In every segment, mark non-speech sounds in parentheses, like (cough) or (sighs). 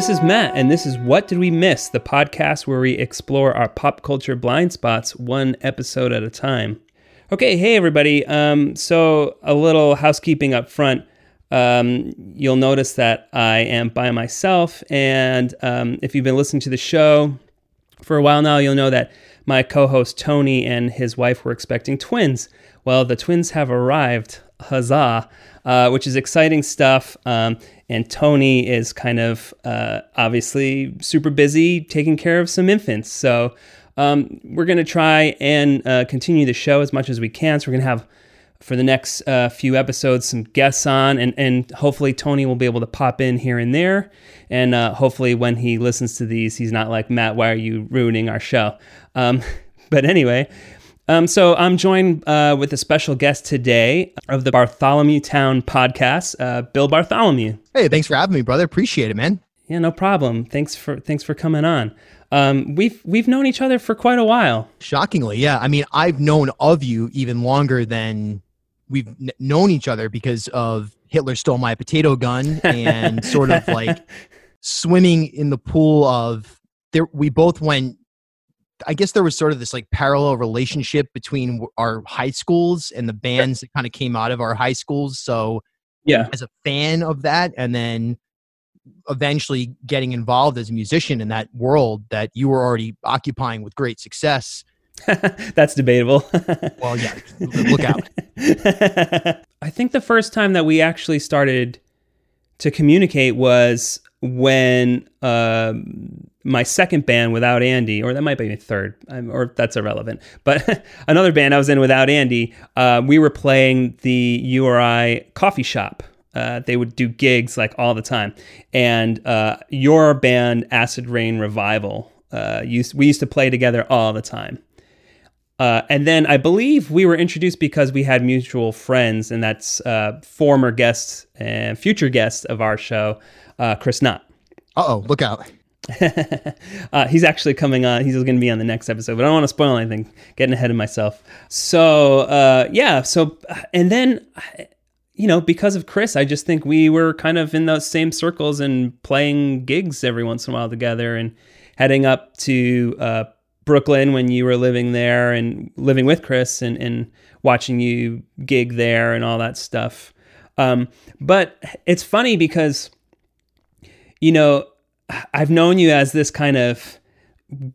this is Matt, and this is What Did We Miss, the podcast where we explore our pop culture blind spots one episode at a time. Okay, hey everybody. Um, so, a little housekeeping up front. Um, you'll notice that I am by myself, and um, if you've been listening to the show for a while now, you'll know that my co host Tony and his wife were expecting twins. Well, the twins have arrived, huzzah, uh, which is exciting stuff. Um, and Tony is kind of uh, obviously super busy taking care of some infants. So um, we're going to try and uh, continue the show as much as we can. So we're going to have for the next uh, few episodes some guests on, and, and hopefully Tony will be able to pop in here and there. And uh, hopefully when he listens to these, he's not like, Matt, why are you ruining our show? Um, (laughs) but anyway, um, so I'm joined uh, with a special guest today of the Bartholomew Town podcast, uh, Bill Bartholomew. Hey, thanks for having me, brother. Appreciate it, man. Yeah, no problem. Thanks for thanks for coming on. Um, we've we've known each other for quite a while. Shockingly, yeah. I mean, I've known of you even longer than we've n- known each other because of Hitler stole my potato gun and sort of like (laughs) swimming in the pool of there. We both went I guess there was sort of this like parallel relationship between our high schools and the bands that kind of came out of our high schools. So, yeah, as a fan of that, and then eventually getting involved as a musician in that world that you were already occupying with great success. (laughs) That's debatable. well, yeah, look out. (laughs) I think the first time that we actually started to communicate was when uh, my second band without Andy, or that might be my third, or that's irrelevant. But (laughs) another band I was in without Andy, uh, we were playing the URI coffee shop. Uh, they would do gigs like all the time, and uh, your band Acid Rain Revival uh, used we used to play together all the time. Uh, and then I believe we were introduced because we had mutual friends, and that's uh, former guests and future guests of our show, Chris Knott. Uh oh, look out. (laughs) uh, he's actually coming on. He's going to be on the next episode, but I don't want to spoil anything. Getting ahead of myself. So uh, yeah. So and then you know because of Chris, I just think we were kind of in those same circles and playing gigs every once in a while together, and heading up to uh, Brooklyn when you were living there and living with Chris and and watching you gig there and all that stuff. Um, but it's funny because you know I've known you as this kind of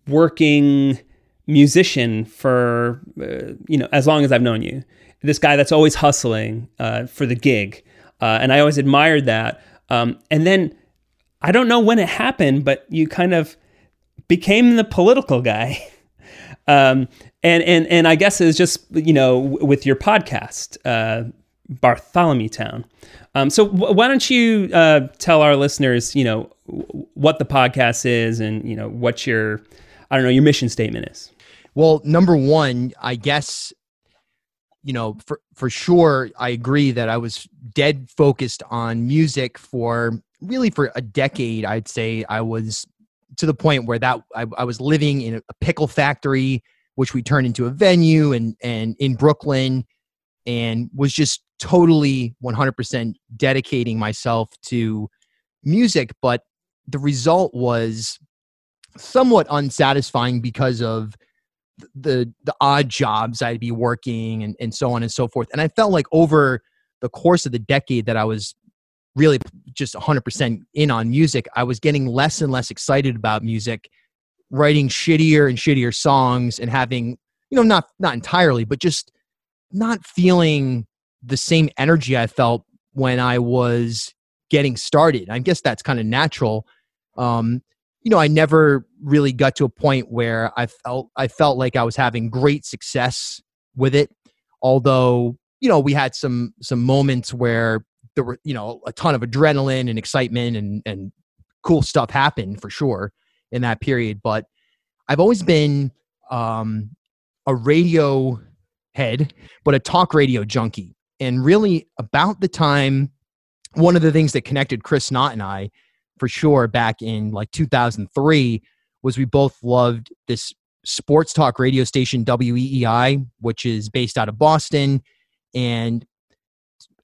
working musician for uh, you know as long as I've known you. This guy that's always hustling uh, for the gig, uh, and I always admired that. Um, and then I don't know when it happened, but you kind of became the political guy. (laughs) um, and and and I guess it's just you know with your podcast, uh, Bartholomew Town. Um, so w- why don't you uh, tell our listeners, you know, w- what the podcast is and you know what your, I don't know, your mission statement is. Well, number one, I guess, you know, for for sure, I agree that I was dead focused on music for really for a decade. I'd say I was to the point where that I, I was living in a pickle factory, which we turned into a venue, and and in Brooklyn and was just totally 100% dedicating myself to music but the result was somewhat unsatisfying because of the the odd jobs I'd be working and, and so on and so forth. And I felt like over the course of the decade that I was really just 100% in on music, I was getting less and less excited about music, writing shittier and shittier songs and having, you know, not not entirely, but just not feeling the same energy I felt when I was getting started. I guess that's kind of natural. Um, you know, I never really got to a point where I felt I felt like I was having great success with it. Although, you know, we had some some moments where there were, you know, a ton of adrenaline and excitement and and cool stuff happened for sure in that period. But I've always been um, a radio head, but a talk radio junkie. And really, about the time, one of the things that connected Chris Knott and I, for sure, back in like 2003, was we both loved this sports talk radio station, WEEI, which is based out of Boston. And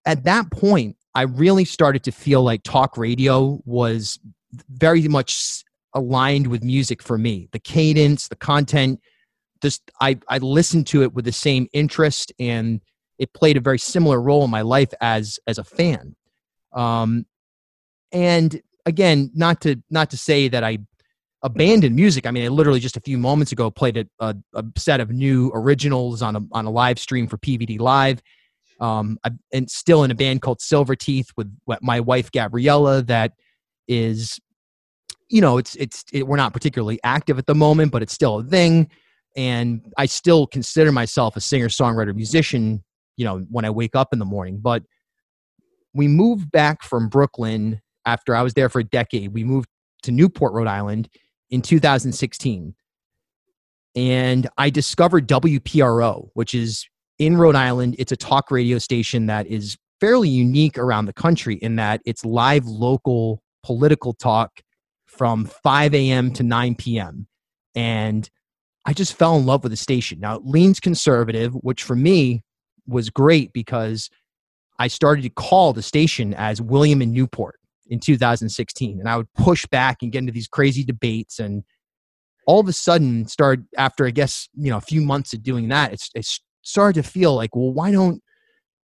at that point, I really started to feel like talk radio was very much aligned with music for me. The cadence, the content, just I I listened to it with the same interest, and it played a very similar role in my life as as a fan. Um, and again, not to not to say that I abandoned music. I mean, I literally just a few moments ago played a, a, a set of new originals on a on a live stream for PVD Live. Um, I'm and still in a band called Silver Teeth with my wife Gabriella. That is, you know, it's it's it, we're not particularly active at the moment, but it's still a thing. And I still consider myself a singer songwriter musician. You know, when I wake up in the morning, but we moved back from Brooklyn after I was there for a decade. We moved to Newport, Rhode Island in 2016. And I discovered WPRO, which is in Rhode Island. It's a talk radio station that is fairly unique around the country in that it's live local political talk from 5 a.m. to 9 p.m. And I just fell in love with the station. Now, it leans conservative, which for me was great because I started to call the station as William and Newport in 2016. And I would push back and get into these crazy debates. And all of a sudden, started after, I guess, you know, a few months of doing that, it's, it started to feel like, well, why don't,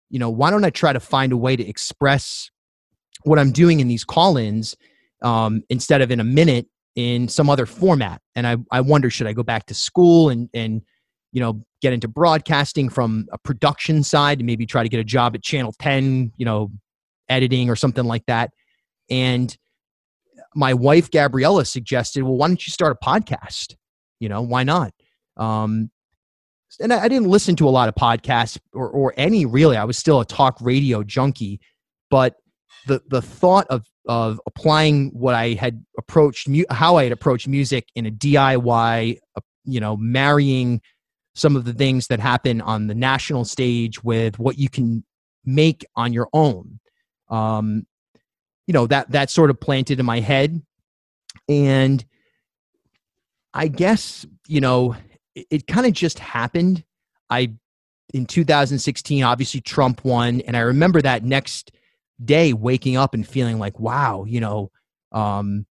you know, why don't I try to find a way to express what I'm doing in these call ins um, instead of in a minute in some other format? And I, I wonder, should I go back to school and, and, you know, get into broadcasting from a production side and maybe try to get a job at Channel 10, you know, editing or something like that. And my wife, Gabriella, suggested, well, why don't you start a podcast? You know, why not? Um, and I, I didn't listen to a lot of podcasts or, or any really. I was still a talk radio junkie, but the the thought of of applying what I had approached, how I had approached music in a DIY, uh, you know, marrying some of the things that happen on the national stage with what you can make on your own. Um, you know that that sort of planted in my head, and I guess you know it, it kind of just happened. I in 2016, obviously Trump won, and I remember that next day waking up and feeling like, wow, you know, um,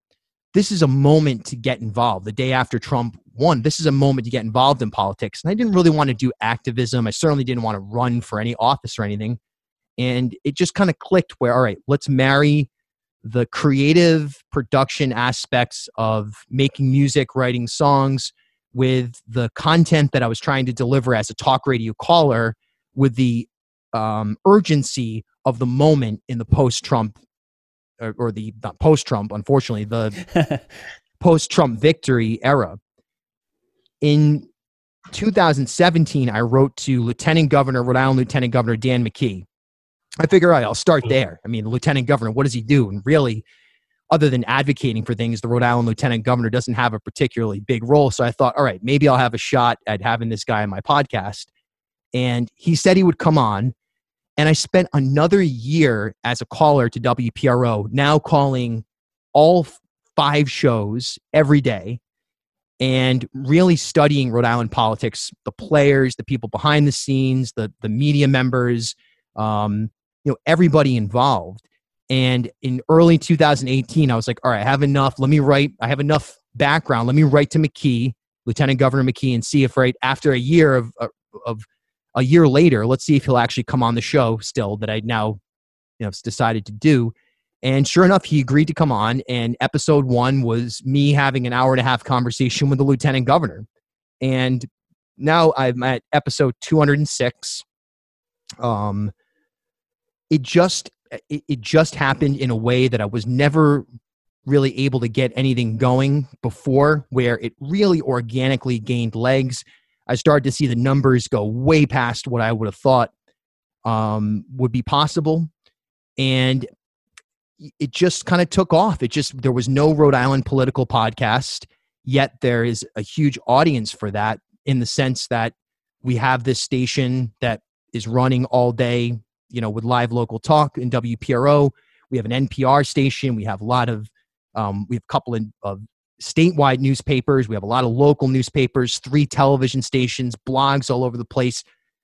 this is a moment to get involved. The day after Trump won, this is a moment to get involved in politics. And I didn't really want to do activism. I certainly didn't want to run for any office or anything. And it just kind of clicked where, all right, let's marry the creative production aspects of making music, writing songs with the content that I was trying to deliver as a talk radio caller with the um, urgency of the moment in the post Trump or, or the post Trump, unfortunately, the (laughs) post Trump victory era in 2017, I wrote to Lieutenant Governor, Rhode Island Lieutenant Governor Dan McKee. I figure, all right, I'll start there. I mean, Lieutenant Governor, what does he do? And really, other than advocating for things, the Rhode Island Lieutenant Governor doesn't have a particularly big role. So I thought, all right, maybe I'll have a shot at having this guy on my podcast. And he said he would come on. And I spent another year as a caller to WPRO, now calling all five shows every day and really studying Rhode Island politics, the players, the people behind the scenes, the the media members, um, you know, everybody involved. And in early 2018, I was like, all right, I have enough. Let me write. I have enough background. Let me write to McKee, Lieutenant Governor McKee, and see if right after a year of of a year later, let's see if he'll actually come on the show. Still, that I now you know decided to do. And sure enough, he agreed to come on. And episode one was me having an hour and a half conversation with the lieutenant governor. And now I'm at episode 206. Um, it just it, it just happened in a way that I was never really able to get anything going before, where it really organically gained legs. I started to see the numbers go way past what I would have thought um, would be possible. And it just kind of took off. It just there was no Rhode Island political podcast, yet there is a huge audience for that in the sense that we have this station that is running all day, you know, with live local talk in WPRO. We have an NPR station. We have a lot of um, we have a couple of, statewide newspapers. We have a lot of local newspapers, three television stations, blogs all over the place.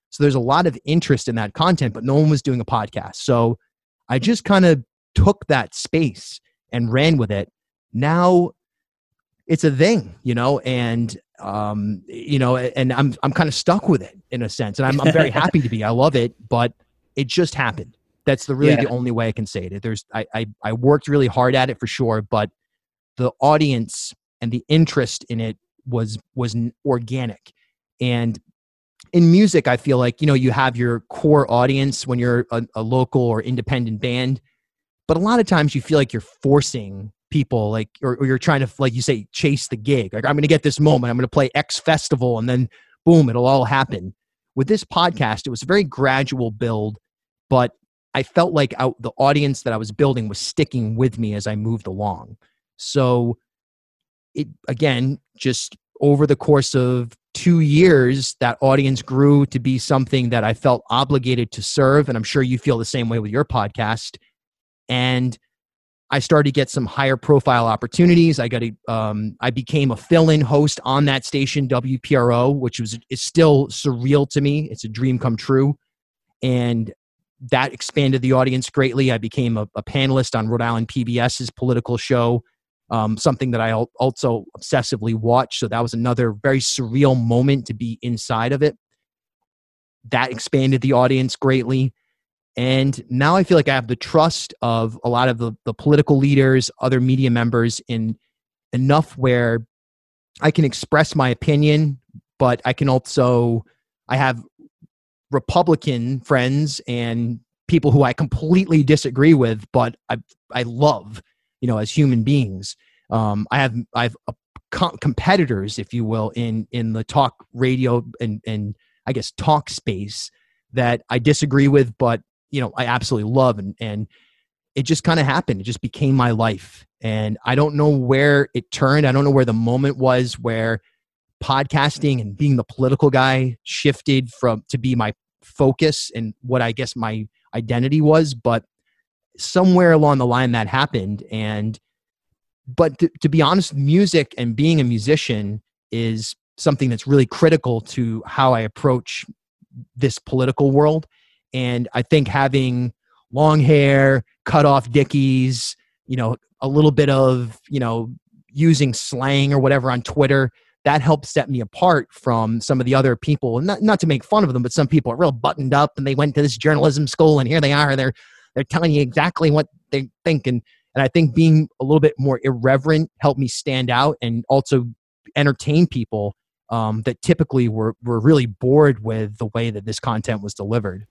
So there's a lot of interest in that content, but no one was doing a podcast. So I just kind of took that space and ran with it. now it's a thing, you know, and um, you know, and I'm I'm kind of stuck with it in a sense, and I'm I'm very (laughs) happy to be. I love it, but it just happened. That's the really yeah. the only way I can say it. There's I, I I worked really hard at it for sure, but the audience and the interest in it was was organic, and in music, I feel like you know you have your core audience when you're a, a local or independent band, but a lot of times you feel like you're forcing people like or, or, you're trying to like you say chase the gig like i'm going to get this moment i'm going to play x festival and then boom it'll all happen with this podcast it was a very gradual build but i felt like I, the audience that i was building was sticking with me as i moved along so it again just over the course of two years that audience grew to be something that i felt obligated to serve and i'm sure you feel the same way with your podcast and I started to get some higher profile opportunities. I got a, um, I became a fill-in host on that station, WPRO, which was is still surreal to me. It's a dream come true, and that expanded the audience greatly. I became a, a panelist on Rhode Island PBS's political show, um, something that I also obsessively watch. So that was another very surreal moment to be inside of it. That expanded the audience greatly. And now I feel like I have the trust of a lot of the, the political leaders, other media members in enough where I can express my opinion, but I can also, I have Republican friends and people who I completely disagree with, but I, I love, you know, as human beings. Um, I have, I have a, com- competitors, if you will, in, in the talk radio and, and I guess talk space that I disagree with, but you know I absolutely love and and it just kind of happened. It just became my life. And I don't know where it turned. I don't know where the moment was where podcasting and being the political guy shifted from to be my focus and what I guess my identity was, but somewhere along the line that happened. And but to, to be honest music and being a musician is something that's really critical to how I approach this political world. And I think having long hair, cut off dickies, you know, a little bit of, you know, using slang or whatever on Twitter, that helped set me apart from some of the other people. Not, not to make fun of them, but some people are real buttoned up and they went to this journalism school and here they are. They're they're telling you exactly what they think. And and I think being a little bit more irreverent helped me stand out and also entertain people um, that typically were, were really bored with the way that this content was delivered.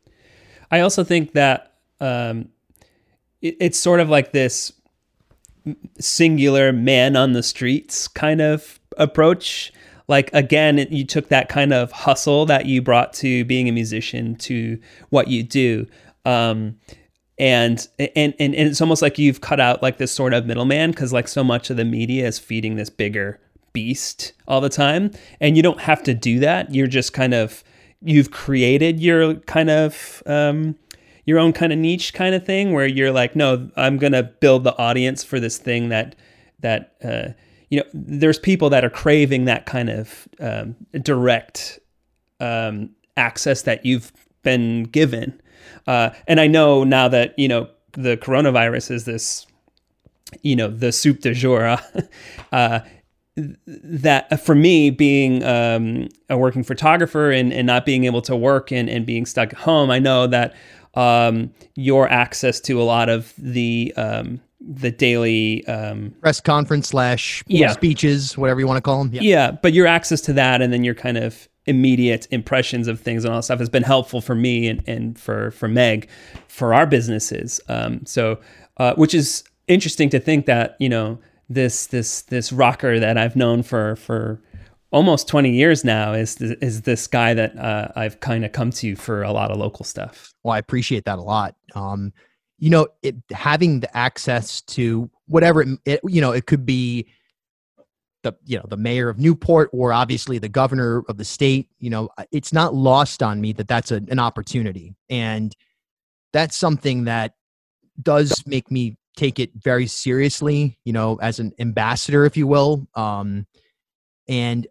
I also think that um, it, it's sort of like this singular man on the streets kind of approach. Like again, you took that kind of hustle that you brought to being a musician to what you do. Um, and, and and and it's almost like you've cut out like this sort of middleman because like so much of the media is feeding this bigger beast all the time and you don't have to do that you're just kind of you've created your kind of um, your own kind of niche kind of thing where you're like, no, I'm gonna build the audience for this thing that that uh, you know. There's people that are craving that kind of um, direct um, access that you've been given, uh, and I know now that you know the coronavirus is this you know the soup de jour (laughs) uh, that for me being um, a working photographer and, and not being able to work and, and being stuck at home i know that um, your access to a lot of the um, the daily um, press conference slash yeah. speeches whatever you want to call them yeah. yeah but your access to that and then your kind of immediate impressions of things and all that stuff has been helpful for me and, and for for meg for our businesses um, so uh, which is interesting to think that you know this this this rocker that I've known for for almost 20 years now is is this guy that uh, I've kind of come to for a lot of local stuff. Well, I appreciate that a lot. Um, you know, it, having the access to whatever it, it, you know, it could be the you know the mayor of Newport or obviously the governor of the state. You know, it's not lost on me that that's a, an opportunity, and that's something that does make me take it very seriously, you know, as an ambassador, if you will. Um, and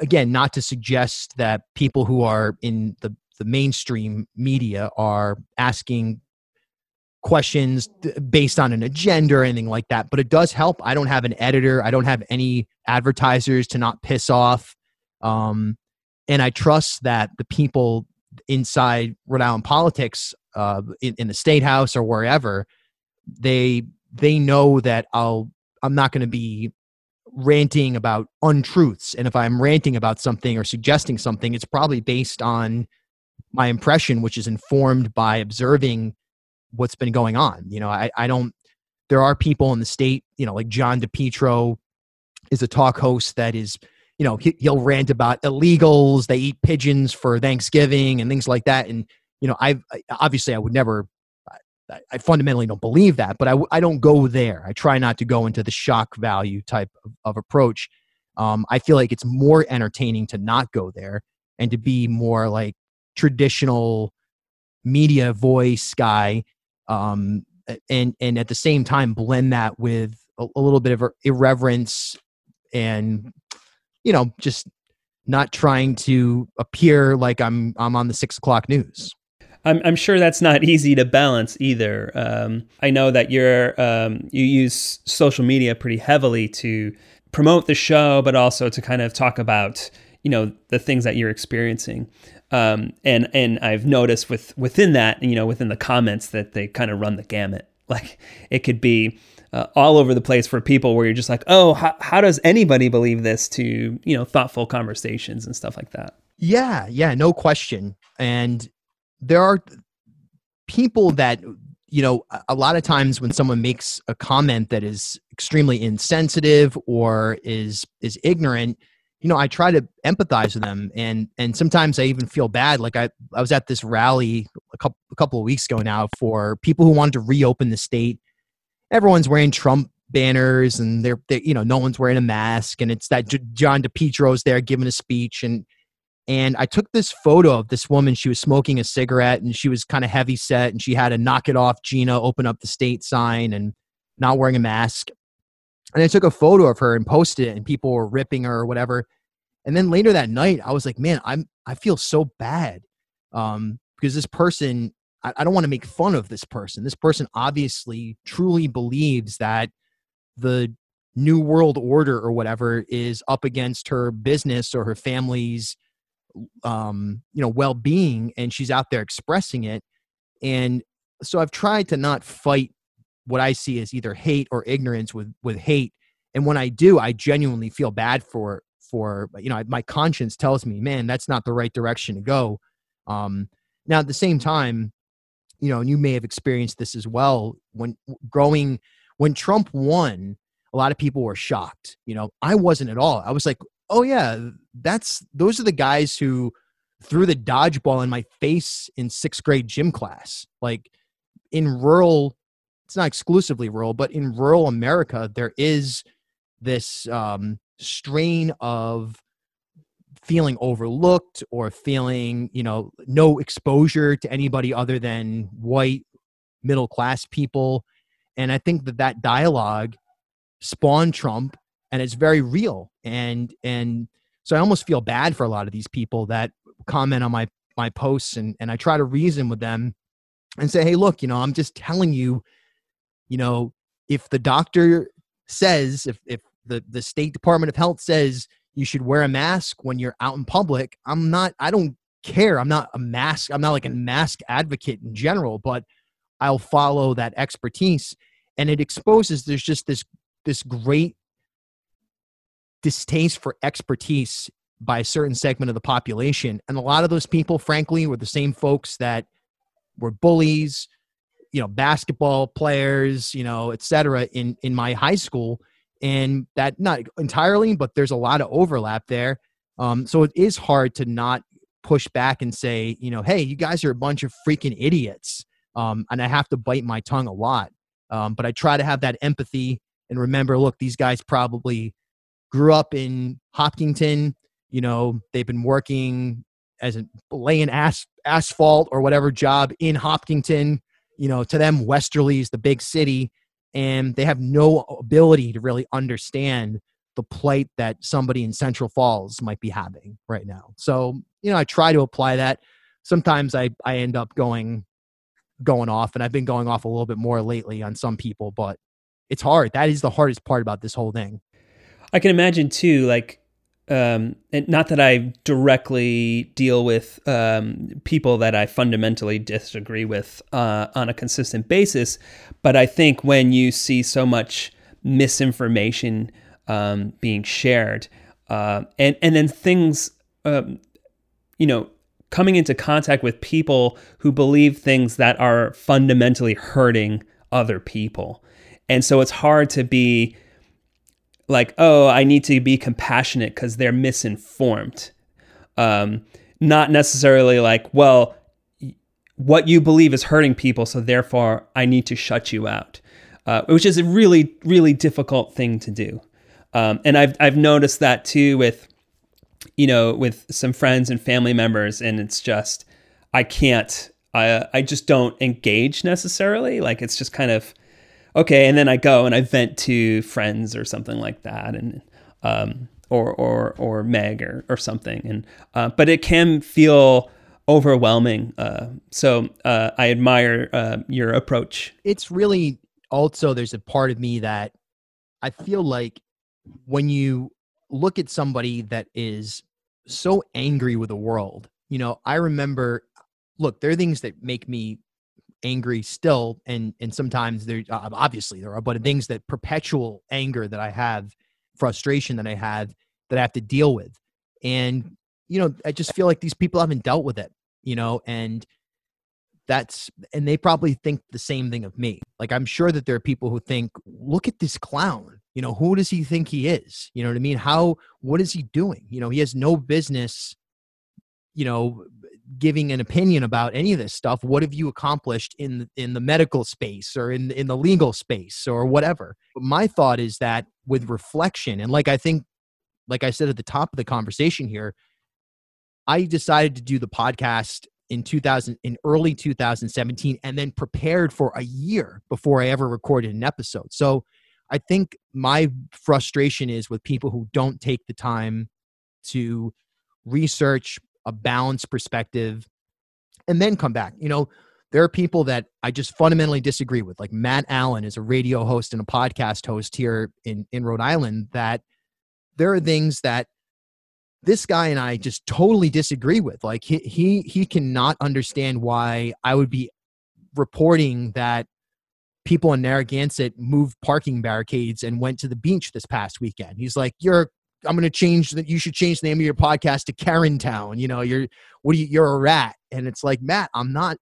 again, not to suggest that people who are in the, the mainstream media are asking questions based on an agenda or anything like that. But it does help. I don't have an editor. I don't have any advertisers to not piss off. Um, and I trust that the people inside Rhode Island politics, uh, in, in the state house or wherever, they they know that I'll I'm not going to be ranting about untruths. And if I'm ranting about something or suggesting something, it's probably based on my impression, which is informed by observing what's been going on. You know, I, I don't, there are people in the state, you know, like John DePetro is a talk host that is, you know, he, he'll rant about illegals, they eat pigeons for Thanksgiving and things like that. And, you know, I've obviously I would never I fundamentally don't believe that, but I, I don't go there. I try not to go into the shock value type of, of approach. Um, I feel like it's more entertaining to not go there and to be more like traditional media voice guy, um, and and at the same time blend that with a, a little bit of irreverence and you know just not trying to appear like I'm I'm on the six o'clock news. I'm, I'm sure that's not easy to balance either. Um, I know that you're um, you use social media pretty heavily to promote the show, but also to kind of talk about you know the things that you're experiencing. Um, and and I've noticed with within that, you know, within the comments that they kind of run the gamut. (laughs) Like it could be uh, all over the place for people where you're just like, oh, how, how does anybody believe this? To you know, thoughtful conversations and stuff like that. Yeah, yeah, no question. And there are people that you know a lot of times when someone makes a comment that is extremely insensitive or is is ignorant you know i try to empathize with them and and sometimes i even feel bad like i i was at this rally a couple a couple of weeks ago now for people who wanted to reopen the state everyone's wearing trump banners and they're, they're you know no one's wearing a mask and it's that john depetro's there giving a speech and and I took this photo of this woman. She was smoking a cigarette and she was kind of heavy set and she had a knock it off Gina open up the state sign and not wearing a mask. And I took a photo of her and posted it and people were ripping her or whatever. And then later that night, I was like, man, I'm I feel so bad. Um, because this person, I, I don't want to make fun of this person. This person obviously truly believes that the new world order or whatever is up against her business or her family's um, you know well-being and she's out there expressing it and so i've tried to not fight what i see as either hate or ignorance with with hate. And when i do i genuinely feel bad for for you know my conscience tells me man that's not the right direction to go. Um now at the same time you know and you may have experienced this as well when growing when trump won a lot of people were shocked. You know i wasn't at all. I was like oh yeah, that's those are the guys who threw the dodgeball in my face in sixth grade gym class. Like in rural, it's not exclusively rural, but in rural America, there is this um, strain of feeling overlooked or feeling, you know, no exposure to anybody other than white middle class people. And I think that that dialogue spawned Trump and it's very real and and so i almost feel bad for a lot of these people that comment on my my posts and and i try to reason with them and say hey look you know i'm just telling you you know if the doctor says if if the the state department of health says you should wear a mask when you're out in public i'm not i don't care. I'm not a mask i'm not like a mm-hmm. mask advocate in general but i'll follow that expertise. And it exposes there's just this this great distaste for expertise by a certain segment of the population. And a lot of those people, frankly, were the same folks that were bullies, you know, basketball players, you know, et cetera, in, in my high school. And that not entirely, but there's a lot of overlap there. Um, so it is hard to not push back and say, you know, hey, you guys are a bunch of freaking idiots. Um, and I have to bite my tongue a lot. Um, but I try to have that empathy and remember, look, these guys probably grew up in Hopkinton. You know, they've been working as a laying as, asphalt or whatever job in Hopkinton. You know, to them, Westerly is the big city, and they have no ability to really understand the plight that somebody in Central Falls might be having right now. So, you know, I try to apply that. Sometimes I, I end up going going off, and I've been going off a little bit more lately on some people, but it's hard. That is the hardest part about this whole thing. I can imagine too, like, um, and not that I directly deal with um, people that I fundamentally disagree with uh, on a consistent basis, but I think when you see so much misinformation um, being shared, uh, and and then things, um, you know, coming into contact with people who believe things that are fundamentally hurting other people. And so it's hard to be like, oh, I need to be compassionate because they're misinformed. Um, not necessarily like, well, what you believe is hurting people, so therefore I need to shut you out, uh, which is a really, really difficult thing to do. Um, and I've I've noticed that too with you know, with some friends and family members, and it's just I can't. I I just don't engage necessarily. Like it's just kind of okay, and then I go and I vent to friends or something like that, and um, or or or Meg or or something, and uh, but it can feel overwhelming. Uh, so uh, I admire uh, your approach. It's really also there's a part of me that I feel like when you look at somebody that is so angry with the world. You know, I remember, look, there are things that make me angry still, and and sometimes there uh, obviously there are, but things that perpetual anger that I have, frustration that I have that I have to deal with, and you know, I just feel like these people haven't dealt with it. You know, and that's and they probably think the same thing of me. Like i'm sure that there are people who think look at this clown. You know who does he think he is? You know what i mean? How what is he doing? You know he has no business you know giving an opinion about any of this stuff what have you accomplished in in the medical space or in in the legal space or whatever my thought is that with reflection and like i think like i said at the top of the conversation here i decided to do the podcast in 2000 in early 2017 and then prepared for a year before I ever recorded an episode. So I think my frustration is with people who don't take the time to research a balanced perspective and then come back. You know, there are people that I just fundamentally disagree with. Like Matt Allen is a radio host and a podcast host here in in Rhode Island that there are things that this guy and I just totally disagree with. Like he he he cannot understand why I would be reporting that people in Narragansett moved parking barricades and went to the beach this past weekend. He's like, "You're I'm going to change that. You should change the name of your podcast to Karen Town. You know, you're what do you? You're a rat." And it's like, Matt, I'm not.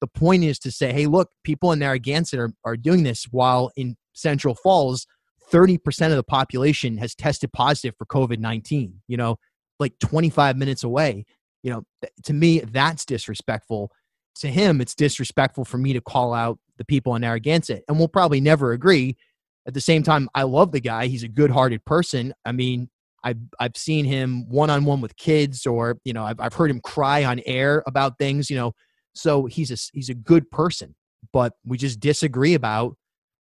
The point is to say, hey, look, people in Narragansett are, are doing this while in Central Falls, 30% of the population has tested positive for COVID 19. You know, like 25 minutes away. You know, to me, that's disrespectful. To him, it's disrespectful for me to call out the people in Narragansett, and we'll probably never agree. At the same time, I love the guy. He's a good-hearted person. I mean, I've I've seen him one-on-one with kids, or you know, I've I've heard him cry on air about things. You know, so he's a he's a good person, but we just disagree about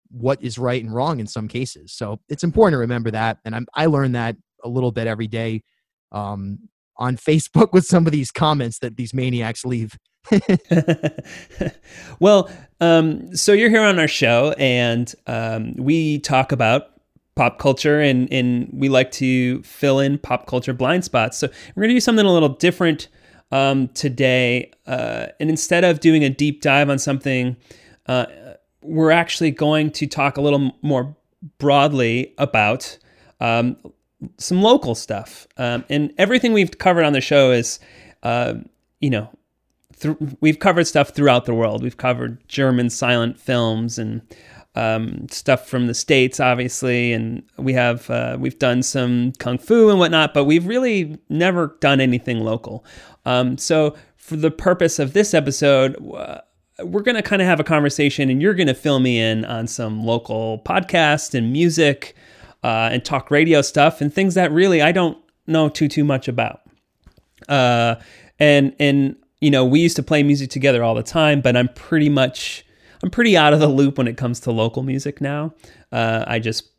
what is right and wrong in some cases. So it's important to remember that, and I'm, I learn that a little bit every day um, on Facebook (laughs) with some of these comments that these maniacs leave. (laughs) well, um, so you're here on our show, and um, we talk about pop culture, and and we like to fill in pop culture blind spots. So we're gonna do something a little different um, today, uh, and instead of doing a deep dive on something, uh, we're actually going to talk a little more broadly about um, some local stuff. Um, and everything we've covered on the show is, uh, you know, th- we've covered stuff throughout the world. We've covered German silent films and um, stuff from the states, obviously, and we have uh, we've done some kung fu and whatnot, but we've really never done anything local. Um, so, for the purpose of this episode. Uh, we're going to kind of have a conversation and you're going to fill me in on some local podcast and music uh, and talk radio stuff and things that really I don't know too too much about. Uh, and and you know we used to play music together all the time, but I'm pretty much I'm pretty out of the loop when it comes to local music now. Uh, I just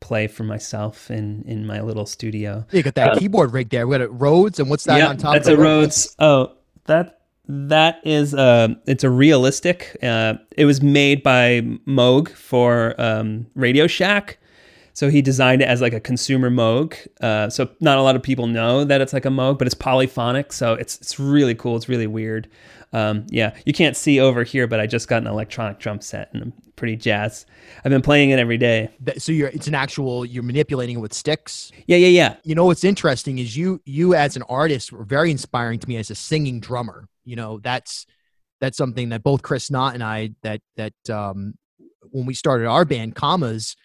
play for myself in in my little studio. You got that keyboard rig there. We got a Rhodes, and what's that yeah, on top? That's a Rhodes. Oh, that that is uh it's a realistic uh it was made by moog for um radio shack so he designed it as like a consumer moog uh so not a lot of people know that it's like a moog but it's polyphonic so it's it's really cool it's really weird um yeah you can't see over here but i just got an electronic drum set and i'm pretty jazzed i've been playing it every day So you're it's an actual you're manipulating it with sticks. yeah yeah yeah You know what's interesting is you you as an artist were very inspiring to me as a singing drummer. You know that's that's something that both Chris Knott and I that that um, when we started our band Commas,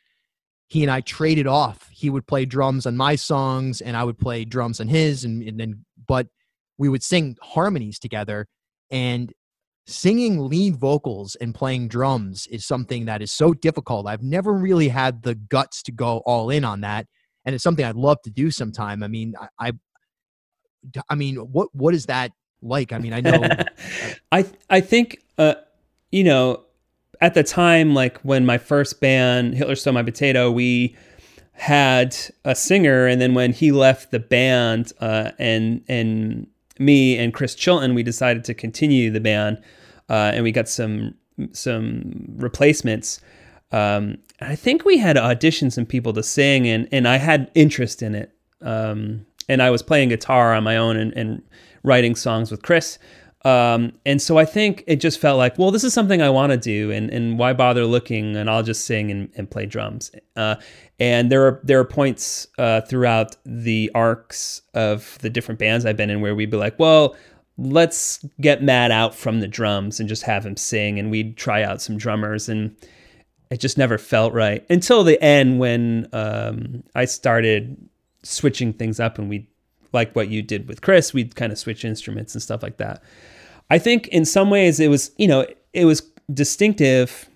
he and I traded off. He would play drums on my songs and I would play drums on his, and, and then but we would sing harmonies together. And singing lead vocals and playing drums is something that is so difficult. I've never really had the guts to go all in on that, and it's something I'd love to do sometime. I mean, I, I, I mean, what what is that like? I mean, I know. (laughs) I I think uh you know at the time like when my first band Hitler Stole My Potato we had a singer and then when he left the band uh and and me and Chris Chilton we decided to continue the band uh and we got some some replacements. Um I think we had auditioned some people to sing and and I had interest in it. Um and I was playing guitar on my own and, and writing songs with Chris um, and so I think it just felt like, well, this is something I want to do, and, and why bother looking? And I'll just sing and, and play drums. Uh, and there are there are points uh, throughout the arcs of the different bands I've been in where we'd be like, well, let's get Matt out from the drums and just have him sing, and we'd try out some drummers, and it just never felt right until the end when um, I started switching things up, and we like what you did with Chris, we'd kind of switch instruments and stuff like that. I think in some ways it was, you know, it was distinctive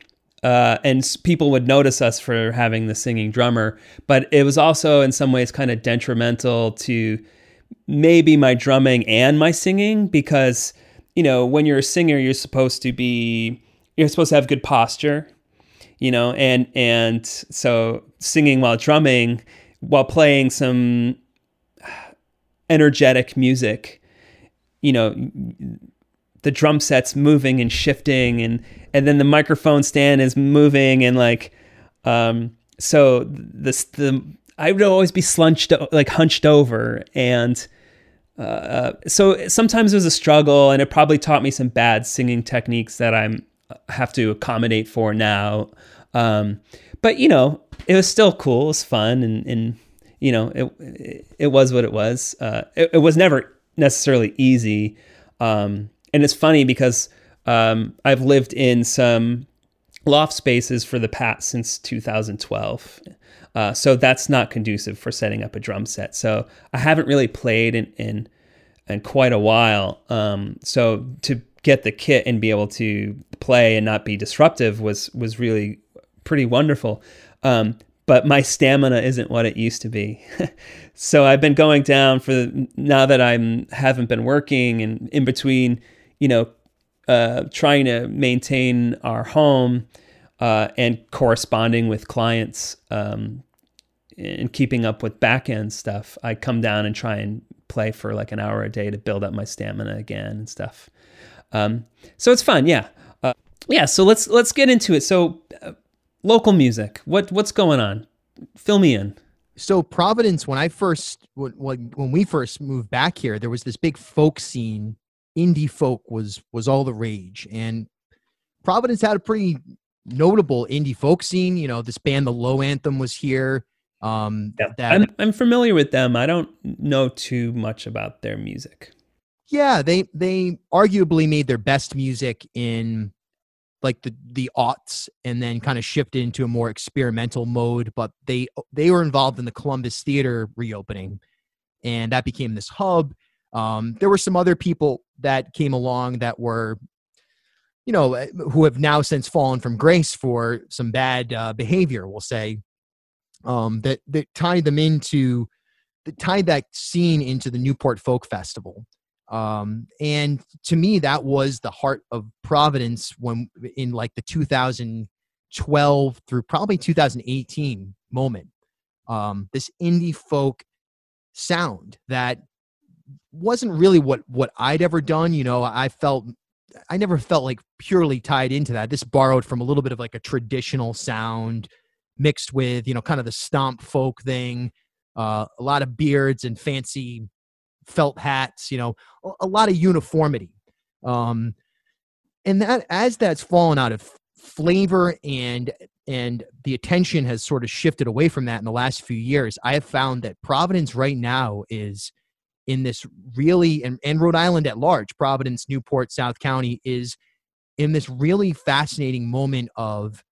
uh, and people would notice us for having the singing drummer, but it was also in some ways kind of detrimental to maybe my drumming and my singing because, you know, when you're a singer, you're supposed to be, you're supposed to have good posture, you know, and, and so singing while drumming, while playing some energetic music, you know, the drum set's moving and shifting and and then the microphone stand is moving and like um so this the I would always be slunched like hunched over and uh, so sometimes it was a struggle and it probably taught me some bad singing techniques that I'm have to accommodate for now. Um but you know it was still cool it was fun and and you know it it, it was what it was. Uh it, it was never necessarily easy. Um and it's funny because um, I've lived in some loft spaces for the past since 2012. Uh, so that's not conducive for setting up a drum set. So I haven't really played in in, in quite a while. Um, so to get the kit and be able to play and not be disruptive was was really pretty wonderful. Um, but my stamina isn't what it used to be. (laughs) so I've been going down for now that I'm haven't been working and in between you know, uh, trying to maintain our home uh, and corresponding with clients um, and keeping up with back end stuff, I come down and try and play for like an hour a day to build up my stamina again and stuff. Um, so it's fun, yeah, uh, yeah. So let's let's get into it. So uh, local music, what what's going on? Fill me in. so Providence, when I first when, when when we first moved back here, there was this big folk scene. Indie folk was was all the rage, and Providence had a pretty notable indie folk scene. You know, this band, the Low Anthem, was here. Um, that I'm I'm familiar with them. I don't know too much about their music. yeah, they they arguably made their best music in like the the aughts, and then kind of shifted into a more experimental mode. But they they were involved in the Columbus Theater reopening, and that became this hub. Um, there were some other people that came along that were, you know, eh, who have now since fallen from grace for some bad uh, behavior. We'll say um, that that tied them into that tied that scene into the Newport Folk Festival. Um, and to me, that was the heart of Providence when in like the 2012 through probably 2018 moment. Um, this indie folk sound that wasn't really what what I'd ever done. You know, I felt I never felt like purely tied into that. This borrowed from a little bit of like a traditional sound mixed with you know kind of the stomp folk thing, uh, a lot of beards and fancy felt hats. You know, a, a lot of uniformity. Um, and that as that's fallen out of flavor and and the attention has sort of shifted away from that in the last few years i have found that providence right now is in this really and, and rhode island at large providence newport south county is in this really fascinating moment of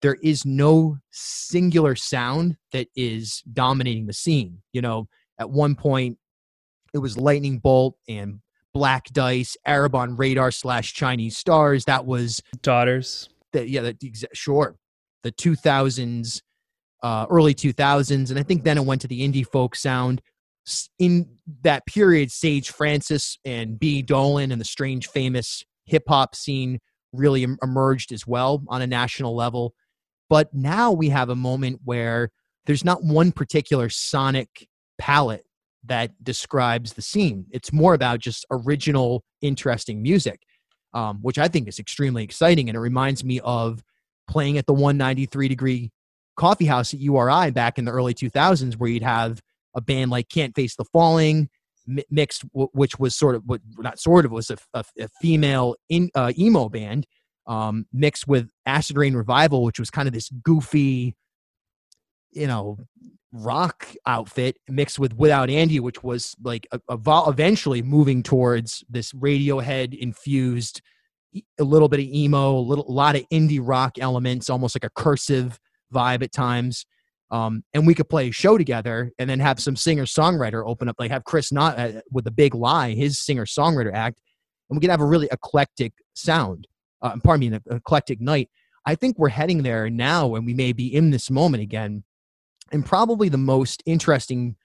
there is no singular sound that is dominating the scene. You know at one point it was lightning bolt and black dice arab on radar slash chinese stars. That was daughters. That yeah that sure. The 2000s uh, early 2000s and i think then it went to the indie folk sound in that period sage francis and b. Dolan and the strange famous hip hop scene really emerged as well on a national level. But now we have a moment where there's not one particular sonic palette that describes the scene. It's more about just original interesting music um, which I think is extremely exciting. And it reminds me of playing at the 193 degree coffee house at URI back in the early 2000s, where you'd have a band like Can't Face the Falling mixed, which was sort of, what not sort of, was a, a, a female in, uh, emo band um, mixed with Acid Rain Revival, which was kind of this goofy, you know, rock outfit mixed with Without Andy, which was like a, a, eventually moving towards this Radiohead infused, a little bit of emo, a little a lot of indie rock elements, almost like a cursive vibe at times. Um, and we could play a show together and then have some singer songwriter open up, like have Chris Knott uh, with the big lie, his singer songwriter act, and we could have a really eclectic sound. Uh, pardon me, an eclectic night. I think we're heading there now, and we may be in this moment again and probably the most interesting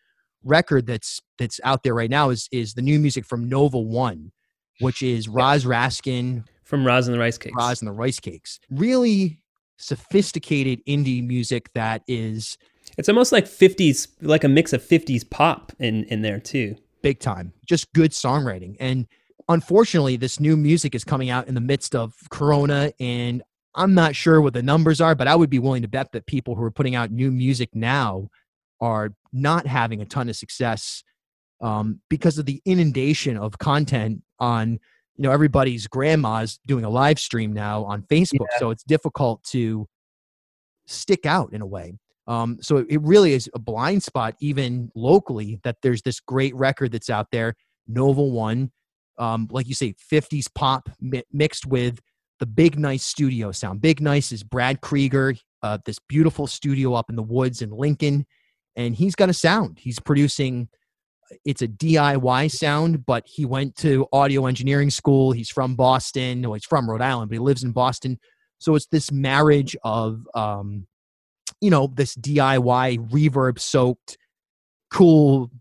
record that's that's out there right now is is the new music from Nova One, which is Roz Raskin from Roz and the Rice Cakes. Roz and the Rice Cakes. Really sophisticated indie music that is it's almost like 50s like a mix of 50s pop in in there too. Big time. Just good songwriting. And unfortunately this new music is coming out in the midst of corona and I'm not sure what the numbers are, but I would be willing to bet that people who are putting out new music now are not having a ton of success um, because of the inundation of content on you know everybody's grandma's doing a live stream now on facebook yeah. so it's difficult to stick out in a way um, so it really is a blind spot even locally that there's this great record that's out there nova one um, like you say 50s pop mi- mixed with the Big Nice studio sound. Big Nice is Brad Krieger, uh, this beautiful studio up in the woods in Lincoln, and he's got a sound. He's producing. It's a DIY sound, but he went to audio engineering school. He's from Boston. Well, he's from Rhode Island, but he lives in Boston. So it's this marriage of, um, you know, this DIY reverb soaked, cool,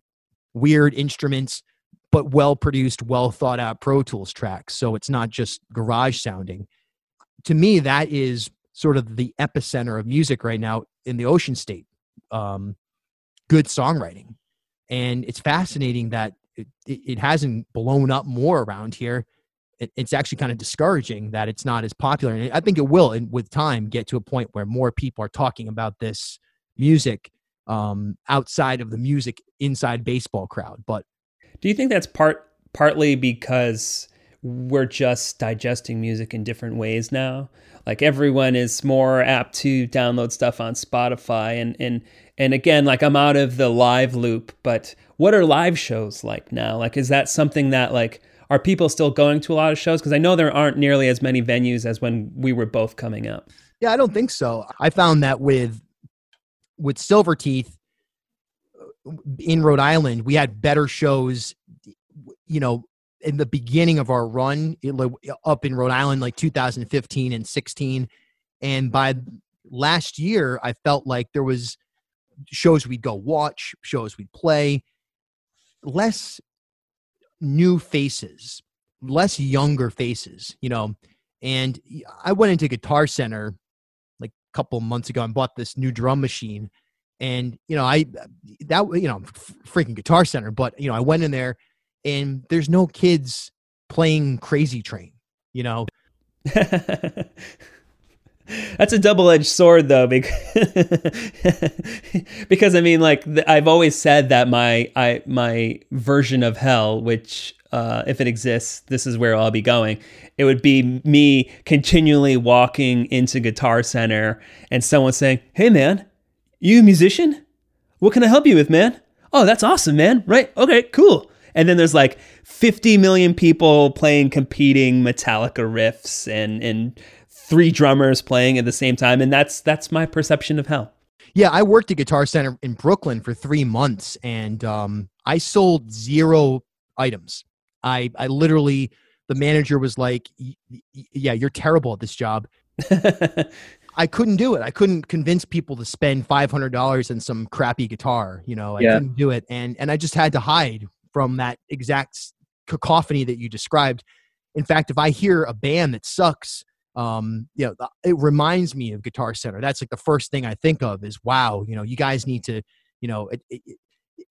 weird instruments but well produced, well thought out Pro Tools tracks. So it's not just garage sounding. To me, that is sort of the epicenter of music right now in the Ocean State. Um, good songwriting. And it's fascinating that it, it, hasn't blown up more around here. It, it's actually kind of discouraging that it's not as popular. And I think it will, and with time, get to a point where more people are talking about this music um, outside of the music inside baseball crowd. But do you think that's part partly because we're just digesting music in different ways now? Like everyone is more apt to download stuff on Spotify and and and again, like I'm out of the live loop, but what are live shows like now? Like is that something that like are people still going to a lot of shows because I know there aren't nearly as many venues as when we were both coming up. Yeah, I don't think so. I found that with with Silverteeth uh, in Rhode Island, we had better shows, you know, in the beginning of our run up in Rhode Island, like 2015 and 16. And by last year, I felt like there was shows we'd go watch, shows we'd play, less new faces, less younger faces, you know. And I went into Guitar Center like a couple months ago and bought this new drum machine and you know i that you know freaking guitar center but you know i went in there and there's no kids playing Crazy Train. You know, (laughs) That's a double-edged sword, though, because, (laughs) because I mean, like I've always said that my I my version of hell, which uh, if it exists, this is where I'll be going. It would be me continually walking into Guitar Center and someone saying, "Hey, man, you musician? What can I help you with, man? Oh, that's awesome, man. Right? Okay, cool." And then there's like 50 million people playing competing Metallica riffs and and three drummers playing at the same time and that's that's my perception of hell. Yeah i worked at guitar center in brooklyn for three months and um, i sold zero items. I i literally the manager was like yeah you're terrible at this job. (laughs) I couldn't do it. I couldn't convince people to spend $500 on some crappy guitar you know? I yeah. couldn't do it and and i just had to hide from that exact cacophony that you described. In fact if i hear a band that sucks um, you know, it reminds me of Guitar Center. That's like the first thing I think of is, wow, you know, you guys need to, you know, it, it, it,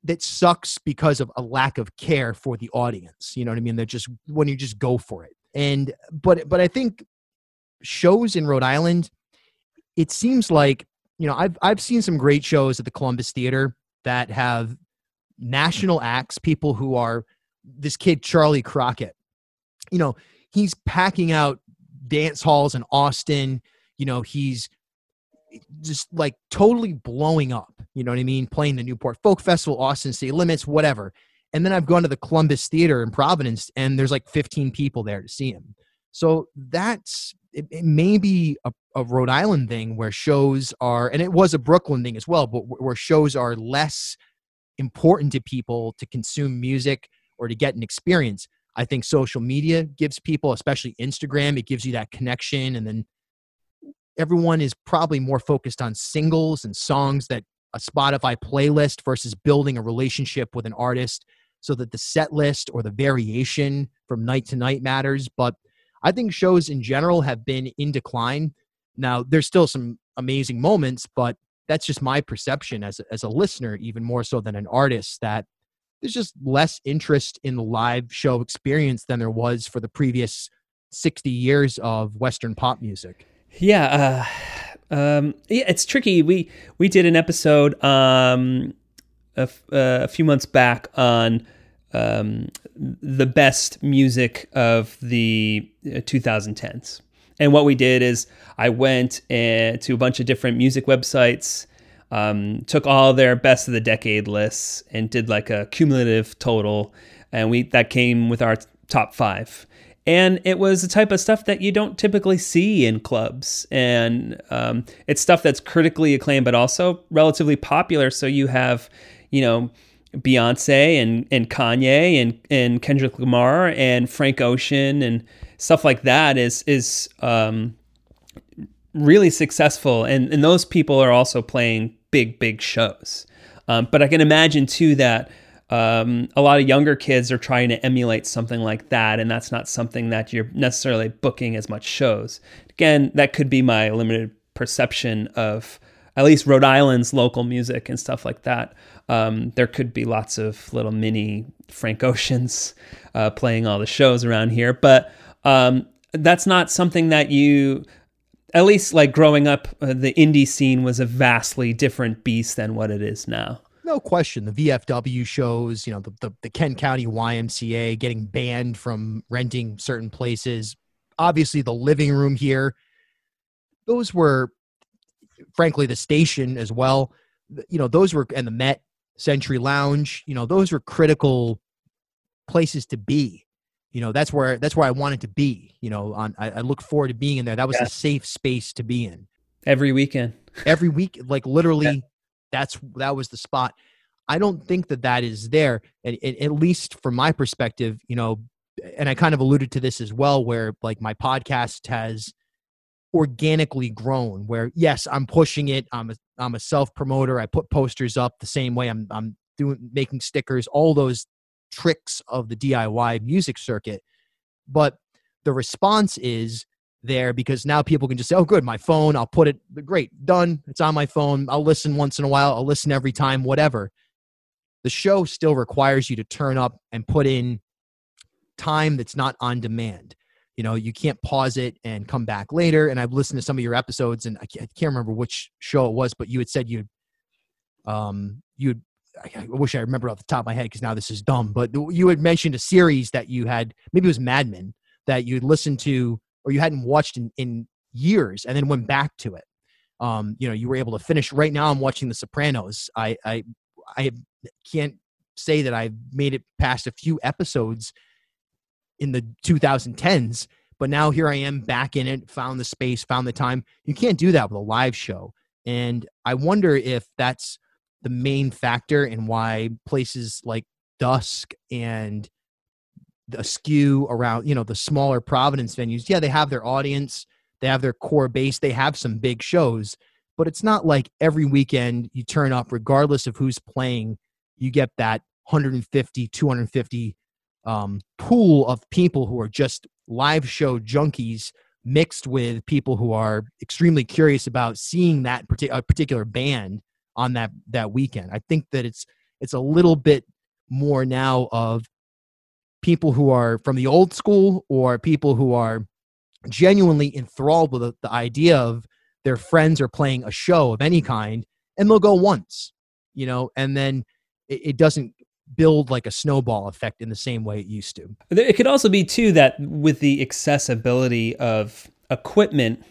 that sucks because of a lack of care for the audience. You know what I mean? They're just when you just go for it. And but but I think shows in Rhode Island, it seems like you know I've I've seen some great shows at the Columbus Theater that have national acts, people who are this kid Charley Crockett. You know, he's packing out dance halls in Austin. You know, he's just like totally blowing up. You know what I mean? Playing the Newport Folk Festival, Austin City Limits, whatever. And then I've gone to the Columbus Theater in Providence, and there's like 15 people there to see him. So that's it, it may be a, a Rhode Island thing where shows are, and it was a Brooklyn thing as well, but where shows are less important to people to consume music or to get an experience. I think social media gives people, especially Instagram, it gives you that connection. And then everyone is probably more focused on singles and songs that a Spotify playlist versus building a relationship with an artist so that the set list or the variation from night to night matters. But I think shows in general have been in decline. Now, there's still some amazing moments, but that's just my perception as as a listener, even more so than an artist, that there's just less interest in the live show experience than there was for the previous 60 years of Western pop music. Yeah. Uh, um, yeah, it's tricky. We, we did an episode um, a, uh, a few months back on um, the best music of the 2010s. Uh, and what we did is I went uh, to a bunch of different music websites um, took all their best of the decade lists and did like a cumulative total, and we that came with our top five. And it was the type of stuff that you don't typically see in clubs, and um, it's stuff that's critically acclaimed, but also relatively popular. So you have, you know, Beyonce and and Kanye and and Kendrick Lamar and Frank Ocean and stuff like that is is um, really successful, and and those people are also playing big big shows. Um, but I can imagine too that um, a lot of younger kids are trying to emulate something like that, and that's not something that you're necessarily booking as much shows. Again, that could be my limited perception of at least Rhode Island's local music and stuff like that. Um, there could be lots of little mini Frank Oceans uh, playing all the shows around here, but um, that's not something that you at least like growing up, uh, the indie scene was a vastly different beast than what it is now. No question. The VFW shows, you know, the, the, the Kent County YMCA getting banned from renting certain places. Obviously, the living room here, those were, frankly, the station as well. You know, those were, and the Met, Century Lounge, you know, those were critical places to be you know that's where that's where I wanted to be. You know, on I, I look forward to being in there. That was yeah. a safe space to be in. Every weekend. Every week, like literally, yeah. that's that was the spot. I don't think that that is there, and, and at least from my perspective, you know, and I kind of alluded to this as well, where like my podcast has organically grown. Where yes, I'm pushing it. I'm a I'm a self promoter. I put posters up the same way. I'm I'm doing making stickers. All those tricks of the DIY music circuit. But the response is there because now people can just say, oh, good, my phone, I'll put it, great, done. It's on my phone. I'll listen once in a while. I'll listen every time, whatever. The show still requires you to turn up and put in time that's not on demand. You know, you can't pause it and come back later. And I've listened to some of your episodes, and I can't, remember which show it was, but you had said you, um, you I wish I remember off the top of my head because now this is dumb. But you had mentioned a series that you had, maybe it was Mad Men, that you'd listened to or you hadn't watched in, in years, and then went back to it. Um, you know, you were able to finish. Right now, I'm watching The Sopranos. I I I can't say that I've made it past a few episodes in the 2010s, but now here I am back in it, found the space, found the time. You can't do that with a live show. And I wonder if that's the main factor in why places like Dusk and the skew around, you know, the smaller Providence venues, yeah, they have their audience, they have their core base, they have some big shows, but it's not like every weekend you turn up, regardless of who's playing, you get that 150, 250 um, pool of people who are just live show junkies mixed with people who are extremely curious about seeing that partic- particular band on that that weekend. I think that it's it's a little bit more now of people who are from the old school or people who are genuinely enthralled with the, the idea of their friends are playing a show of any kind and they'll go once you know and then it, it doesn't build like a snowball effect in the same way it used to it could also be too that with the accessibility of equipment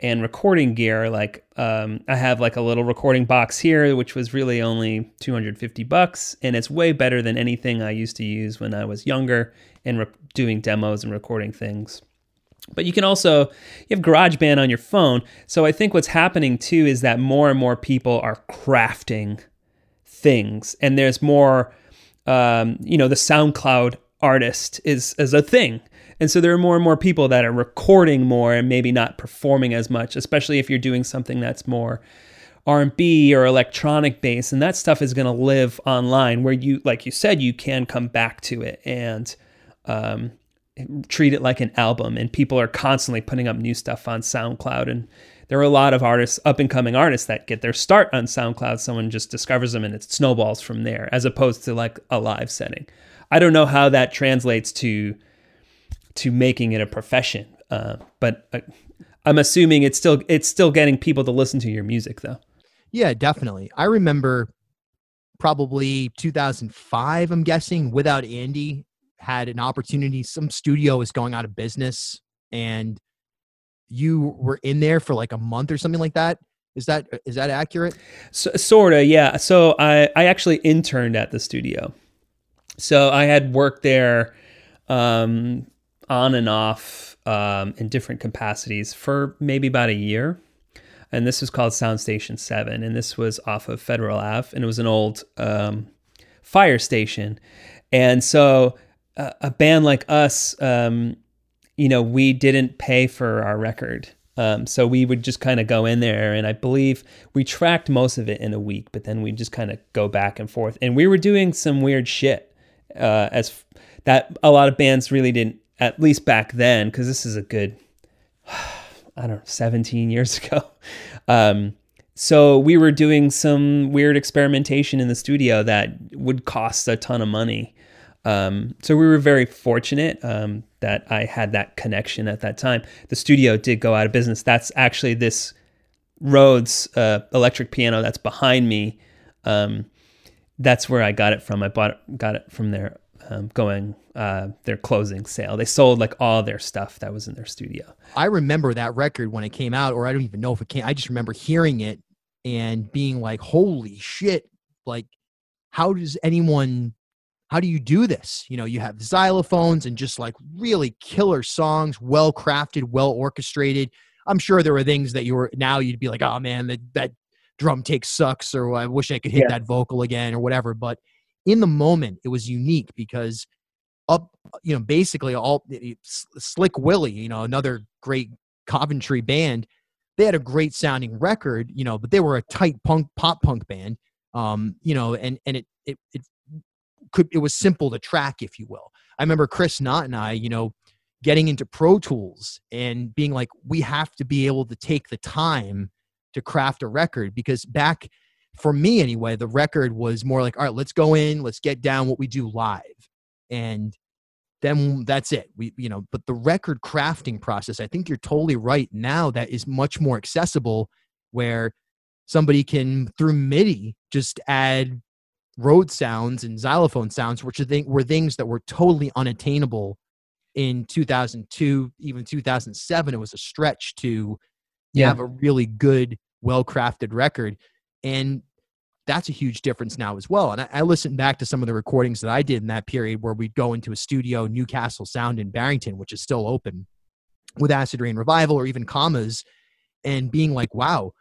and recording gear like um, i have like a little recording box here which was really only 250 bucks and it's way better than anything i used to use when i was younger and re- doing demos and recording things but you can also you have GarageBand on your phone. So I think what's happening too is that more and more people are crafting things, and there's more. Um, you know, the SoundCloud artist is is a thing, and so there are more and more people that are recording more and maybe not performing as much, especially if you're doing something that's more R&B or electronic based. And that stuff is going to live online where you like you said you can come back to it and um, treat it like an album. And people are constantly putting up new stuff on SoundCloud. And there are a lot of artists up and coming artists that get their start on SoundCloud. Someone just discovers them and it snowballs from there as opposed to like a live setting. I don't know how that translates to to making it a profession. Uh, but uh, I'm assuming it's still it's still getting people to listen to your music though. Yeah, definitely. I remember probably 2005 I'm guessing without Andy had an opportunity some studio was going out of business and you were in there for like a month or something like that. Is that is that accurate? So, sorta, yeah. So I I actually interned at the studio. So I had worked there um, on and off um, in different capacities for maybe about a year. And this was called Sound Station 7. And this was off of Federal Ave. And it was an old um, fire station. And so uh, a band like us, um, you know, we didn't pay for our record. Um, so we would just kind of go in there, and I believe we tracked most of it in a week, but then we just kind of go back and forth. And we were doing some weird shit, uh, as that a lot of bands really didn't at least back then, because this is a good, (sighs) I don't know, 17 years (laughs) ago. Um, so we were doing some weird experimentation in the studio that would cost a ton of money. Um, so we were very fortunate um, that I had that connection at that time. The studio did go out of business. That's actually this Rhodes uh, electric piano that's behind me. Um, that's where I got it from. I bought it, got it from their um, going uh, their closing sale. They sold like all their stuff that was in their studio. I remember that record when it came out, or I don't even know if it came. I just remember hearing it and being like, "Holy shit!" Like, how does anyone? How do you do this? You know, you have xylophones and just like really killer songs, well crafted, well orchestrated. I'm sure there were things that you were now you'd be like, "Oh man, that that drum take sucks," or "I wish I could hit yeah. that vocal again," or whatever. But in the moment, it was unique because up, you know, basically all Slick Willie, you know, another great Coventry band. They had a great sounding record, you know, but they were a tight punk pop punk band, um, you know, and and it it it could it was simple to track, if you will. I remember Chris Knott and I, you know, getting into Pro Tools and being like, we have to be able to take the time to craft a record because back for me anyway, the record was more like, all right, let's go in, let's get down what we do live. And then that's it. We, you know, but the record crafting process, I think you're totally right. Now that is much more accessible, where somebody can through MIDI just add Rhodes sounds and xylophone sounds, which I think were things that were totally unattainable in 2002, even 2007. It was a stretch to yeah. have a really good, well crafted record. And that's a huge difference now as well. And I, I, listened back to some of the recordings that I did in that period where we'd go into a studio, Newcastle Sound in Barrington, which is still open with Acid Rain Revival or even Commas, and being like, wow,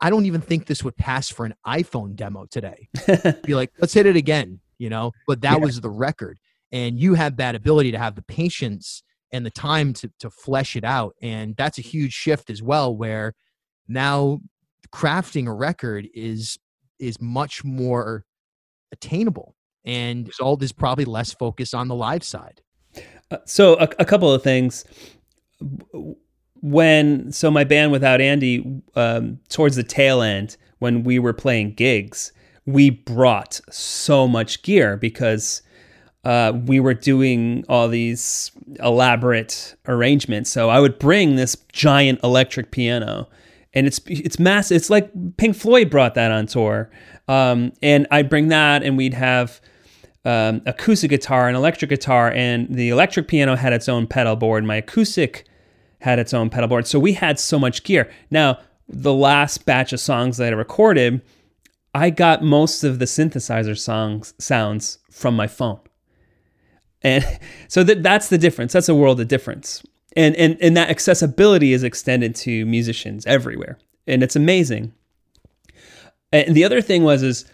I don't even think this would pass for an iPhone demo today. (laughs) Be like, let's hit it again, you know? But that yeah. was the record. And you have that ability to have the patience and the time to, to flesh it out. And that's a huge shift as well, where now crafting a record is is much more attainable and all there's probably less focus on the live side. Uh, so a, a, couple of things. When so my band without andy um, towards the tail end when we were playing gigs we brought so much gear because uh, we were doing all these elaborate arrangements. So i would bring this giant electric piano and it's it's massive. It's like Pink Floyd brought that on tour, um, and I'd bring that, and we'd have um, acoustic guitar and electric guitar, and the electric piano had its own pedal board. My acoustic had its own pedal board, so we had so much gear. Now, the last batch of songs that I recorded, I got most of the synthesizer songs sounds from my phone. And (laughs) so that that's the difference. That's a world of difference and and and that accessibility is extended to musicians everywhere and it's amazing and the other thing was is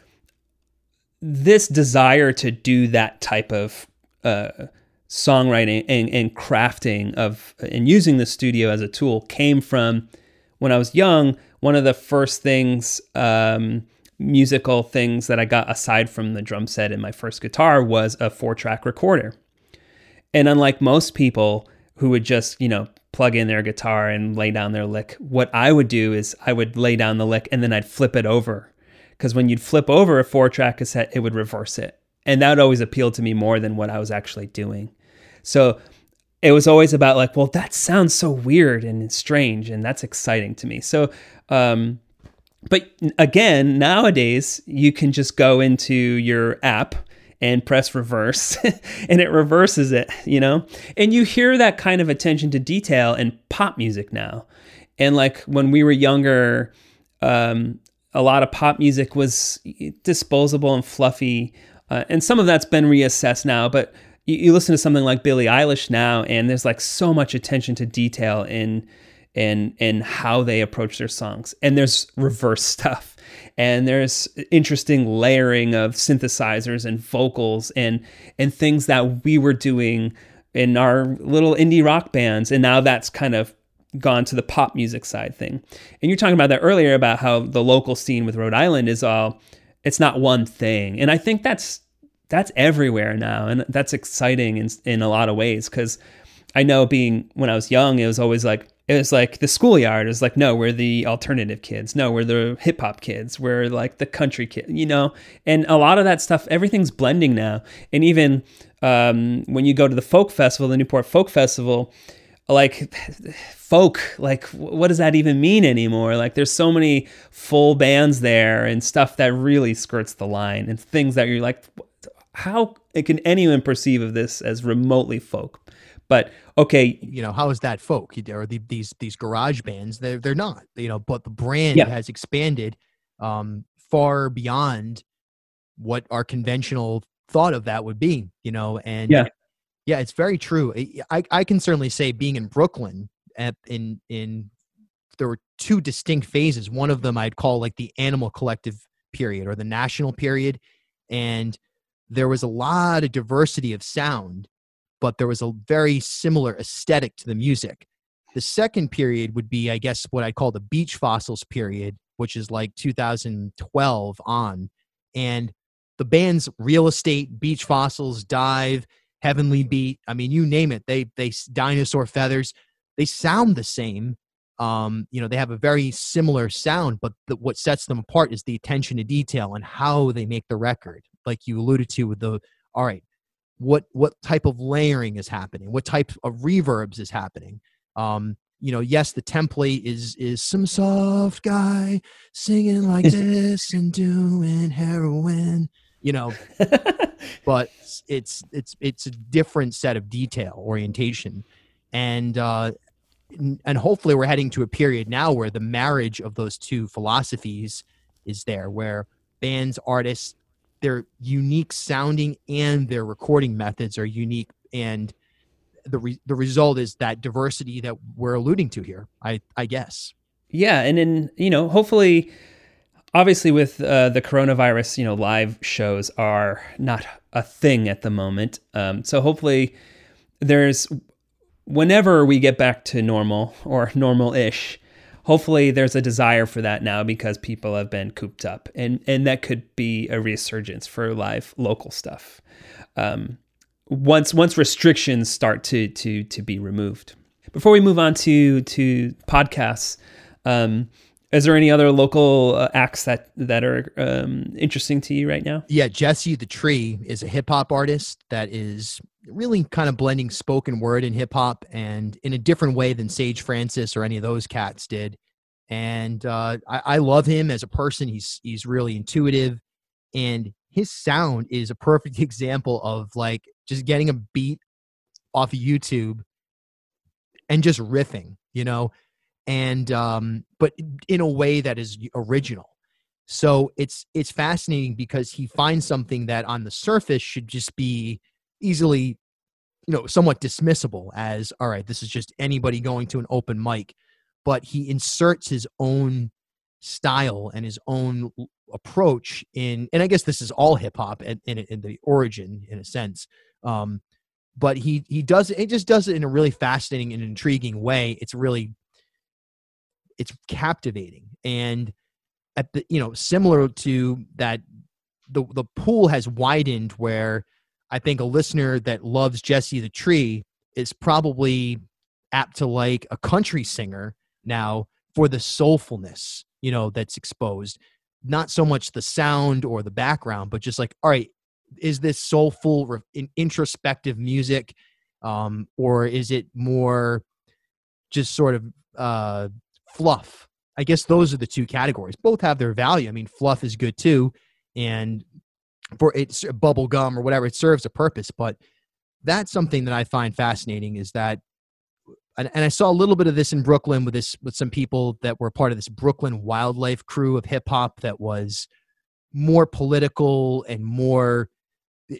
this desire to do that type of uh, songwriting and, and crafting of and using the studio as a tool came from when I was young. One of the first things, um, musical things that I got aside from the drum set and my first guitar was a four track recorder. And unlike most people, who would just, you know, plug in their guitar and lay down their lick. What I would do is I would lay down the lick and then I'd flip it over. Because when you'd flip over a four track cassette, it would reverse it. And that always appealed to me more than what I was actually doing. So it was always about like, well, that sounds so weird and strange, and that's exciting to me. So, um, but again, nowadays you can just go into your app and press reverse (laughs) and it reverses it, you know? And you hear that kind of attention to detail in pop music now. And like when we were younger, um, a lot of pop music was disposable and fluffy. Uh, and some of that's been reassessed now, but you, you, listen to something like Billie Eilish now, and there's like so much attention to detail in in in how they approach their songs. And there's reverse (laughs) stuff and there's interesting layering of synthesizers and vocals and and things that we were doing in our little indie rock bands. And now that's kind of gone to the pop music side thing. And you're talking about that earlier about how the local scene with Rhode Island is all it's not one thing. And I think that's that's everywhere now. And that's exciting in in a lot of ways. Cuz I know being when I was young it was always like it was like the schoolyard is like no we're the alternative kids. No we're the hip hop kids. We're like the country kid you know? And a lot of that stuff everything's blending now. And even um, when you go to the folk festival the newport folk festival like folk like what does that even mean anymore? Like there's so many full bands there and stuff that really skirts the line and things that you're like how can anyone perceive of this as remotely folk but okay, you know, how is that folk or the, these these garage bands? They're they're not, you know, but the brand yeah. has expanded um, far beyond what our conventional thought of that would be, you know, and yeah, yeah, it's very true. I I can certainly say being in Brooklyn at, in in there were two distinct phases. One of them I'd call like the animal collective period or the national period, and there was a lot of diversity of sound but there was a very similar aesthetic to the music. The second period would be, I guess, what I call the beach fossils period, which is like 2012 on. And the bands Real Estate, Beach Fossils, DIIV, Heavenly Beat, I mean, you name it. They they dinosaur feathers, they sound the same. Um, you know, they have a very similar sound, but the, what sets them apart is the attention to detail and how they make the record. Like you alluded to with the all right, what what type of layering is happening what type of reverbs is happening. Um you know yes the template is is some soft guy singing like (laughs) this and doing heroin you know (laughs) but it's it's it's a different set of detail orientation. And uh and hopefully we're heading to a period now where the marriage of those two philosophies is there where bands artists their unique sounding and their recording methods are unique. And the re- the result is that diversity that we're alluding to here i i guess. Yeah and in you know hopefully obviously with uh, the coronavirus you know live shows are not a thing at the moment. Um, so hopefully there's whenever we get back to normal or normal-ish hopefully there's a desire for that now because people have been cooped up and and that could be a resurgence for live local stuff um, once once restrictions start to to to be removed before we move on to to podcasts um, is there any other local uh, acts that that are um, interesting to you right now? Yeah, Jesse the Tree is a hip hop artist that is really kind of blending spoken word and hip hop, and in a different way than Sage Francis or any of those cats did. And uh, I, I love him as a person. He's he's really intuitive, and his sound is a perfect (laughs) example of like just getting a beat off of YouTube and just riffing. You know, and um, but in a way that is original. So it's it's fascinating because he finds something that on the surface should just be easily, you know, somewhat dismissible as all right, this is just anybody going to an open mic, but he inserts his own style and his own approach in and i guess this is all hip hop in, in, in, the origin in a sense um, but he he does it, it just does it in a really fascinating and intriguing way. It's really it's captivating. And at the you know similar to that the the pool has widened where I think a listener that loves Jesse the Tree is probably apt to like a country singer now for the soulfulness you know that's exposed not so much the sound or the background but just like all right is this soulful introspective music um, or is it more just sort of uh, fluff. I guess those are the two categories. Both have their value. I mean, fluff is good too, and for it's bubble gum or whatever, it serves a purpose. But that's something that I find fascinating is that, and, and I saw a little bit of this in Brooklyn with this with some people that were part of this Brooklyn wildlife crew of hip hop that was more political and more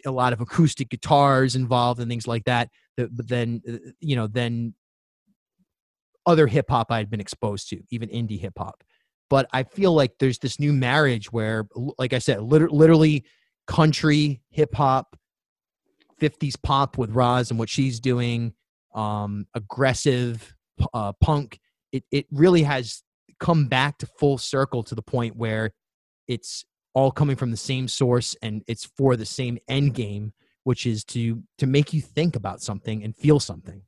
a lot of acoustic guitars involved and things like that. Then, uh, you know, then other hip hop I had been exposed to, even indie hip hop. But I feel like there's this new marriage where, like I said, literally country, hip hop, 50s pop with Roz and what she's doing, um, aggressive uh, punk. It, it really has come back to full circle to the point where it's all coming from the same source and it's for the same end game, which is to to make you think about something and feel something.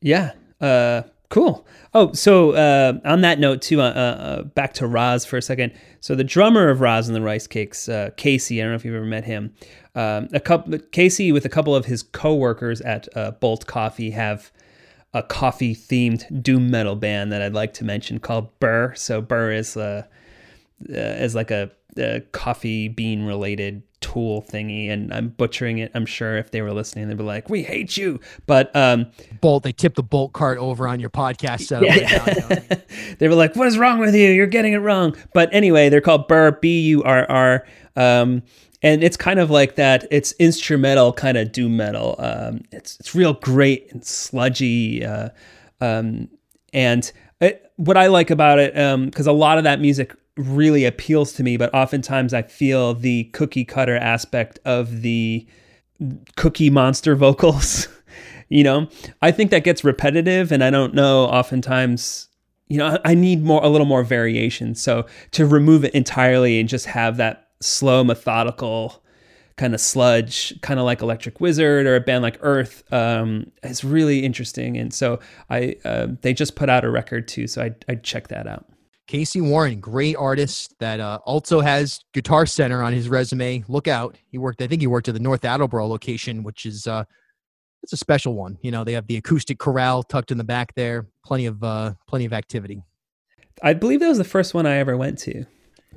Yeah, uh, cool. Oh, so uh, on that note too, uh, uh, back to Roz for a second. So the drummer of Roz and the Rice Cakes, uh, Casey. I don't know if you've ever met him. Um, a couple, Casey with a couple of his coworkers at uh, Bolt Coffee have a coffee themed doom metal band that I'd like to mention called Burr. So Burr is uh, uh, as like a, a, coffee bean related tool thingy and i'm butchering it i'm sure if they were listening they'd be like we hate you. But um bolt they tipped the bolt cart over on your podcast so yeah. (laughs) they were like what is wrong with you? You're getting it wrong. But anyway they're called burr b-u-r-r um and it's kind of like that it's instrumental kind of doom metal um it's it's real great and sludgy uh um and it, what i like about it um because a lot of that music really appeals to me, but oftentimes I feel the cookie cutter aspect of the cookie monster (laughs) vocals. you know, I think that gets repetitive, and I don't know. Oftentimes, you know, I need more, a little more variation. So to remove it entirely and just have that slow, methodical kind of sludge, kind of like Electric Wizard or a band like Earth, um, is really interesting. And so I, uh, they just put out a record too, so I I check that out. Casey Warren, great artist that uh, also has Guitar Center on his resume. Look out. He worked, I think he worked at the North Attleboro location, which is uh, it's a special one. You know, they have the acoustic chorale tucked in the back there. Plenty of uh, plenty of activity. I believe that was the first one I ever went to.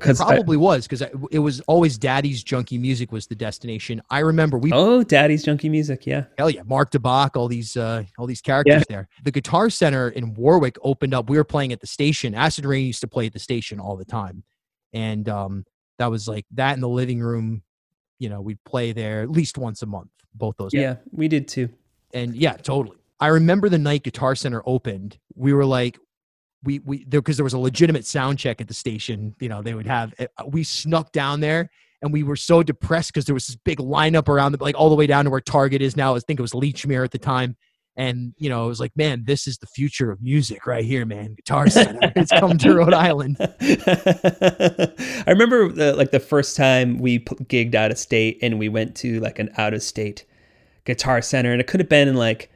It probably I, was because it was always Daddy's Junkie Music was the destination. I remember we. Oh, Daddy's Junkie Music, yeah. Hell yeah, Mark DeBach, all these uh, all these characters yeah. there. The Guitar Center in Warwick opened up. We were playing at the station. Acid Rain used to play at the station all the time, and um, that was like that in the living room. You know, we'd play there at least once a month. Both those. Yeah, we did too. And yeah, totally. I remember the night Guitar Center opened. We were like, we we there because there was a legitimate sound check at the station. You know, they would have. Eh, we snuck down there, and we were so depressed because there was this big lineup around the like all the way down to where Target is now. I think it was Lechmere at the time. And you know, it was like, man, this is the future of music right here, man. Guitar Center, (laughs) it's come to Rhode Island. (laughs) I remember the, like the first time we gigged out of state, and we went to like an out of state Guitar Center, and it could have been in like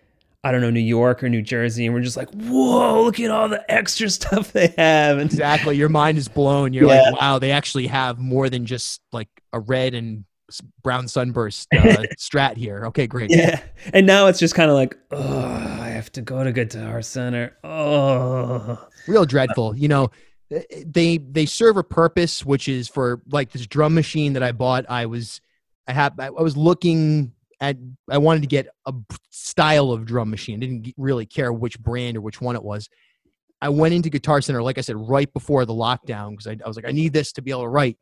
I don't know, New York or New Jersey, and we're just like, whoa, look at all the extra (laughs) stuff they have. And exactly, your mind is blown. You're yeah. like, wow, they actually have more than just like a red and brown sunburst uh, (laughs) strat here. Okay, great. Yeah, and now it's just kind of like, oh, I have to go to Guitar Center. Oh, real dreadful. You know, they they serve a purpose, which is for like this drum machine that I bought. I was I have I was looking at I wanted to get a style of drum machine. Didn't really care which brand or which one it was. I went into Guitar Center, like I said, right before the lockdown because I, I, was like, I need this to be able to write.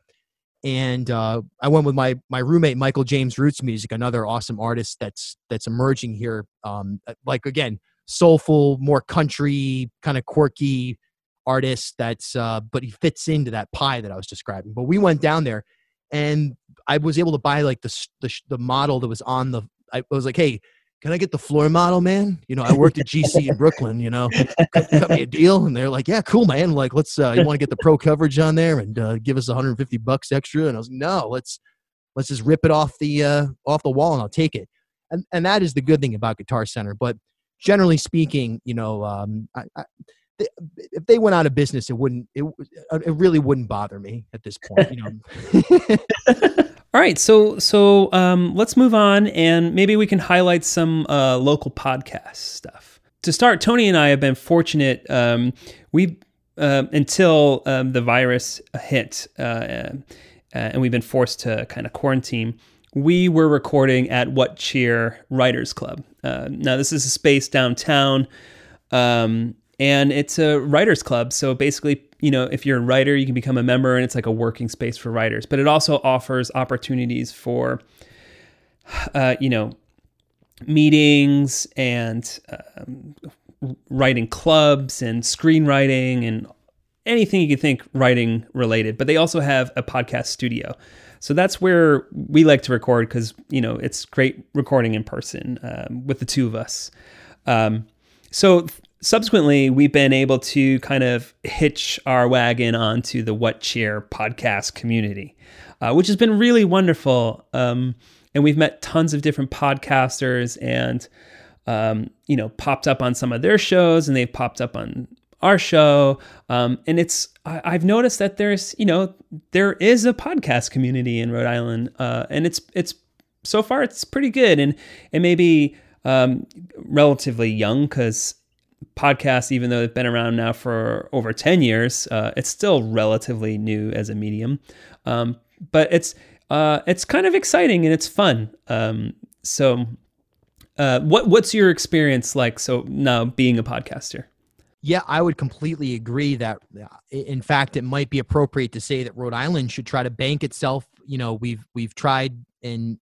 And uh, I went with my my roommate Michael James Roots Music, another awesome artist that's that's emerging here. Um, uh, like again, soulful, more country, kind of quirky artist. That's uh, but he fits into that pie that I was describing. But we went down there, and I was able to buy like the, the, the model that was on the. I was like, hey, can I get the floor model, man? You know, I worked at GC in Brooklyn. You know, cut, me a deal, and they're like, yeah, cool, man. Like, let's. Uh, you want to get the pro coverage on there and uh, give us 150 bucks extra? And I was like, no, let's let's just rip it off the uh, off the wall, and I'll take it. And and that is the good thing about Guitar Center. But generally speaking, you know, um, I, if they went out of business, it wouldn't. It it really wouldn't bother me at this point. You know. (laughs) All right, so so um, let's move on, and maybe we can highlight some uh, local podcast stuff. To start, Tony and I have been fortunate. Um, we uh, until um, the virus hit, uh, uh, and we've been forced to kind of quarantine. We were recording at What Cheer Writers Club. Uh, now, this is a space downtown. Um, and it's a writers club. So basically, you know, if you're a writer, you can become a member, and it's like a working space for writers. But it also offers opportunities for, uh, you know, meetings and um, writing clubs and screenwriting and anything you can think writing related. But they also have a podcast studio. So that's where we like to record because you know it's great recording in person um, with the two of us. Um, so subsequently, we've been able to kind of hitch our wagon onto the What Cheer podcast community, uh, which has been really wonderful. Um, and we've met tons of different podcasters and, um, you know, popped up on some of their shows and they've popped up on our show. Um, and it's, I, have noticed that there's, you know, there is a podcast community in Rhode Island. Uh, and it's, it's, so far it's pretty good. And it may be um, relatively young because podcasts, even though they've been around now for over 10 years, uh, it's still relatively new as a medium. Um, but it's uh, it's kind of exciting and it's fun. Um, so, uh, what what's your experience like? So now being a podcaster. Yeah, I would completely agree that, uh, in fact, it might be appropriate to say that Rhode Island should try to bank itself. You know, we've we've tried in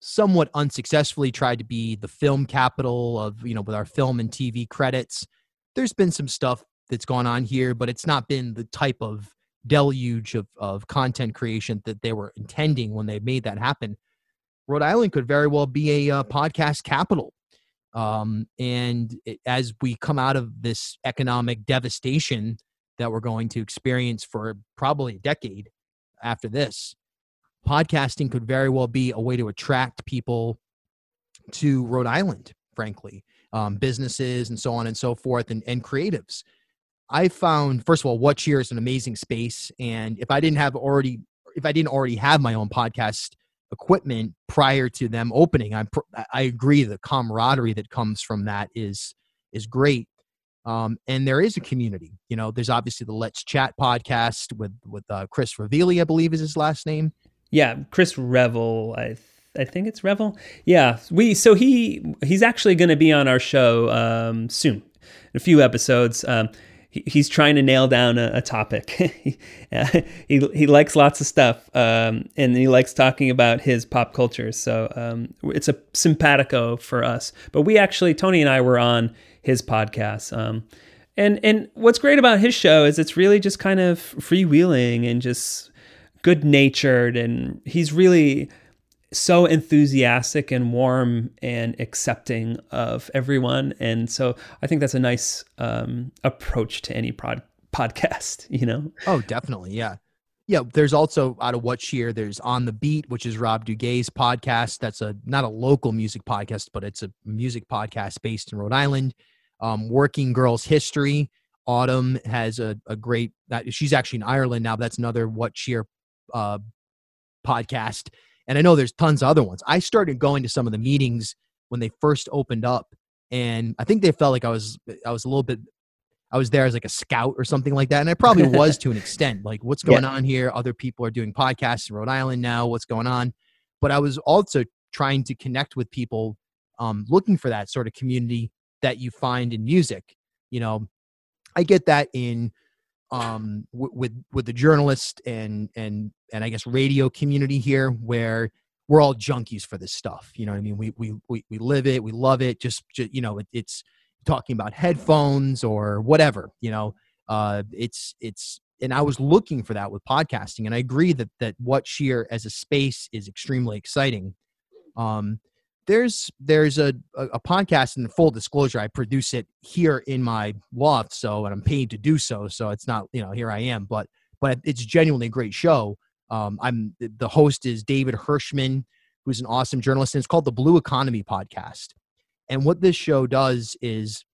somewhat unsuccessfully tried to be the film capital of you know with our film and tv credits. There's been some stuff that's gone on here but it's not been the type of deluge of, of content creation that they were intending when they made that happen. Rhode island could very well be a uh, podcast capital. Um, and it, as we come out of this economic devastation that we're going to experience for probably a decade after this podcasting could very well be a way to attract people to Rhode Island, frankly, um, businesses and so on and so forth, and, and creatives. I found first of all, What Cheer is an amazing space, and if I didn't have already, if I didn't already have my own podcast equipment prior to them opening, I'm I agree the camaraderie that comes from that is is great. Um, and there is a community. You know, there's obviously the Let's Chat podcast with with uh, Chris Ravelli, I believe is his last name. Yeah, Chris Revel. I I think it's Revel. Yeah, we so he he's actually going to be on our show um, soon, a few episodes. Um, he, he's trying to nail down a, a topic. (laughs) he, he he likes lots of stuff, um, and he likes talking about his pop culture. So um, it's a simpatico for us. But we actually, Tony and I were on his podcast. Um, and and what's great about his show is it's really just kind of freewheeling and just good natured, and he's really so enthusiastic and warm and accepting of everyone. And so I think that's a nice um, approach to any pod- podcast, (laughs) you know? Oh, definitely. Yeah. Yeah. There's also out of what cheer, there's On the Beat, which is Rob Duguay's podcast. That's a not a local music podcast, but it's a music podcast based in Rhode Island. Um, Working Girls History. Autumn has a, a great that she's actually in Ireland now. That's another what cheer uh, podcast and I know there's tons of other ones. I started going to some of the meetings when they first opened up, and I think they felt like I was I was a little bit I was there as like a scout or something like that, and I probably was to an extent. Like, what's (laughs) going yeah. on here? Other people are doing podcasts in Rhode Island now. What's going on? But I was also trying to connect with people, um, looking for that sort of community that you find in music. You know, I get that in um, w- with with the journalist and and and I guess radio community here, where we're all junkies for this stuff. You know what I mean? We we we, we live it, we love it. Just, just you know, it, it's talking about headphones or whatever. You know, uh, it's it's and I was looking for that with podcasting, and I agree that that What Cheer as a space is extremely exciting. Um, there's there's a, a, podcast in full disclosure i produce it here in my loft so and i'm paid to do so so it's not you know here i am but but it's genuinely a great show. Um, i'm the host is david hirschman who's an awesome journalist and it's called the blue economy podcast. And what this show does is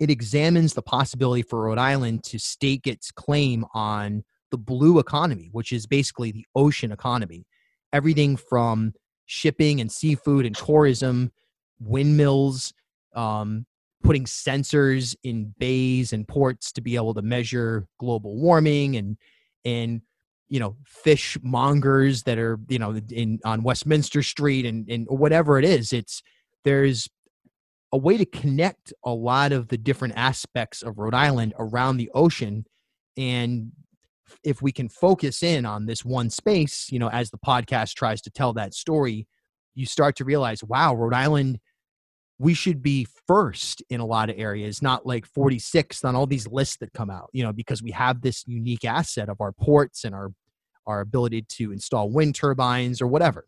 it examines the possibility for rhode island to stake its claim on the blue economy which is basically the ocean economy. Everything from shipping and seafood and tourism, windmills, um, putting sensors in bays and ports to be able to measure global warming and and you know fish mongers that are you know in on Westminster Street and and whatever it is. It's there's a way to connect a lot of the different aspects of Rhode Island around the ocean and if we can focus in on this one space, you know, as the podcast tries to tell that story, you start to realize, wow, Rhode Island, we should be first in a lot of areas, not like 46th on all these lists that come out, you know, because we have this unique asset of our ports and our our ability to install wind turbines or whatever.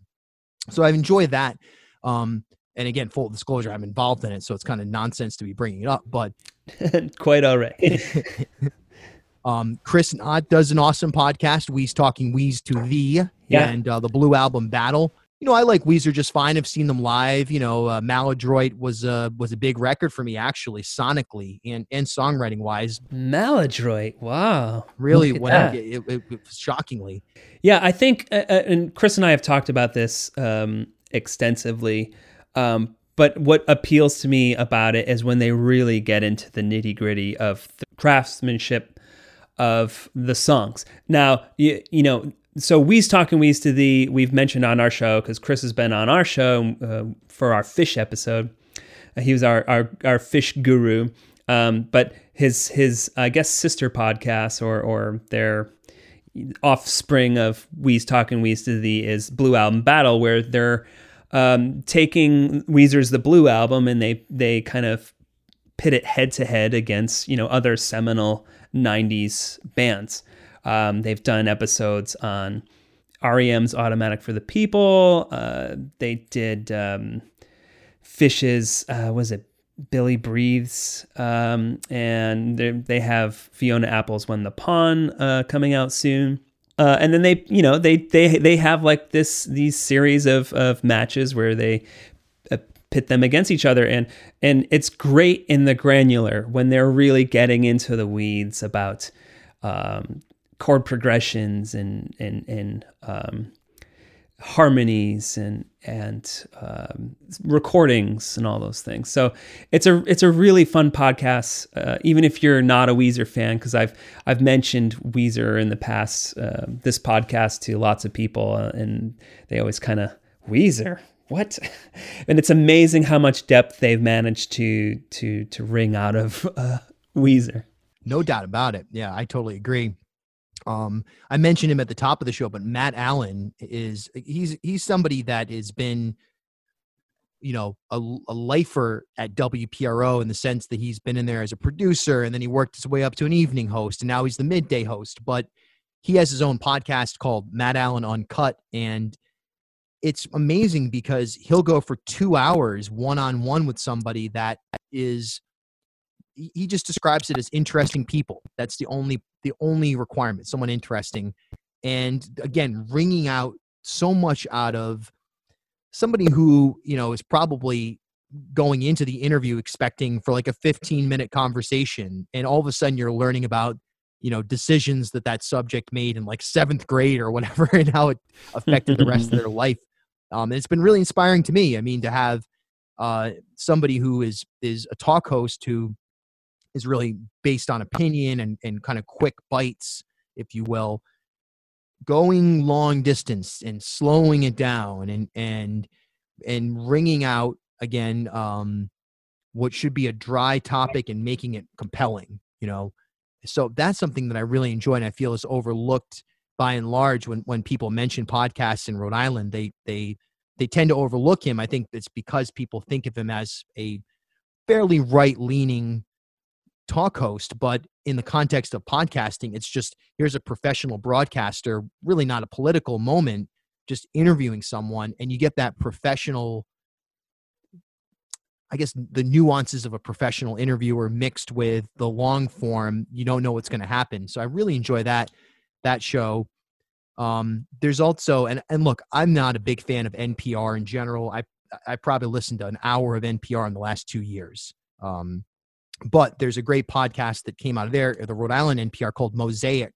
So I've enjoyed that. Um, and again, full disclosure, I'm involved in it, so it's kind of nonsense to be bringing it up, but (laughs) quite all right. (laughs) Um, Chris Knott does an awesome podcast, We's Talking We's to Thee, yeah. and uh, the Blue Album Battle. You know, I like Weezer just fine. I've seen them live. You know, uh, Maladroit was a was a big record for me actually, sonically and and songwriting wise. Maladroit, wow, really, when I, it, it, it, shockingly. Yeah, I think, uh, uh, and Chris and I have talked about this um, extensively. Um, but what appeals to me about it is when they really get into the nitty gritty of the craftsmanship of the songs. Now, you, you know, so We's Talking We's to the we've mentioned on our show because Chris has been on our show uh, for our fish episode. Uh, he was our, our, our fish guru. Um, but his, his, I guess, sister podcast or, or their offspring of We's Talking We's to the is Blue Album Battle, where they're um, taking Weezer's The Blue Album and they, they kind of pit it head to head against, you know, other seminal 90s bands. Um, they've done episodes on REM's Automatic for the People. Uh, they did um, Phish's, uh, was it Billy Breathes? Um, and they have Fiona Apple's When the Pawn uh, coming out soon. Uh, and then they, you know, they they they have like this these series of of matches where they pit them against each other. And and it's great in the granular when they're really getting into the weeds about um, chord progressions and and and um, harmonies and and um, recordings and all those things. So it's a it's a really fun podcast, uh, even if you're not a Weezer fan, because I've I've mentioned Weezer in the past uh, this podcast to lots of people, uh, and they always kind of Weezer what and it's amazing how much depth they've managed to to to wring out of uh, Weezer. No doubt about it. Yeah, I totally agree. Um, I mentioned him at the top of the show, but Matt Allen is he's he's somebody that has been, you know, a, a lifer at WPRO in the sense that he's been in there as a producer, and then he worked his way up to an evening host, and now he's the midday host. But he has his own podcast called Matt Allen Uncut, and it's amazing because he'll go for two hours one on one with somebody that is he just describes it as interesting people. That's the only the only requirement someone interesting. And again wringing out so much out of somebody who you know is probably going into the interview expecting for like a 15 minute conversation and all of a sudden you're learning about you know decisions that that subject made in like seventh grade or whatever (laughs) and how it affected the rest of their (laughs) life um, it's been really inspiring to me. I mean, to have uh, somebody who is is a talk host who is really based on opinion and, and kind of quick bites, if you will, going long distance and slowing it down and and and ringing out again um, what should be a dry topic and making it compelling. You know, so that's something that I really enjoy and I feel is overlooked by and large when when people mention podcasts in Rhode Island, they they they tend to overlook him. I think it's because people think of him as a fairly right leaning talk host, but in the context of podcasting, it's just here's a professional broadcaster, really not a political moment, just interviewing someone, and you get that professional. I guess the nuances of a professional interviewer mixed with the long form, you don't know what's going to happen. So I really enjoy that that show. Um, there's also and and look, I'm not a big fan of NPR in general. I I probably listened to an hour of NPR in the last two years. Um, but there's a great podcast that came out of there, the Rhode Island NPR called Mosaic,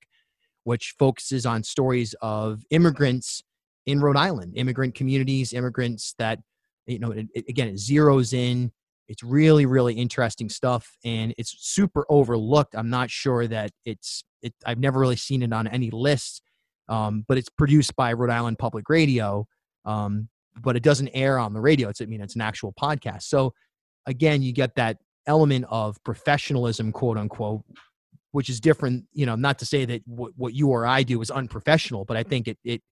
which focuses on stories of immigrants in Rhode Island, immigrant communities, immigrants that you know it, it, again it zeroes in it's really really interesting stuff and it's super overlooked i'm not sure that it's it, I've never really seen it on any list, um, but it's produced by Rhode Island Public Radio. Um, but it doesn't air on the radio. It's I mean it's an actual podcast. So again, you get that element of professionalism, quote unquote, which is different. You know, not to say that what, what you or I do is unprofessional, but I think it it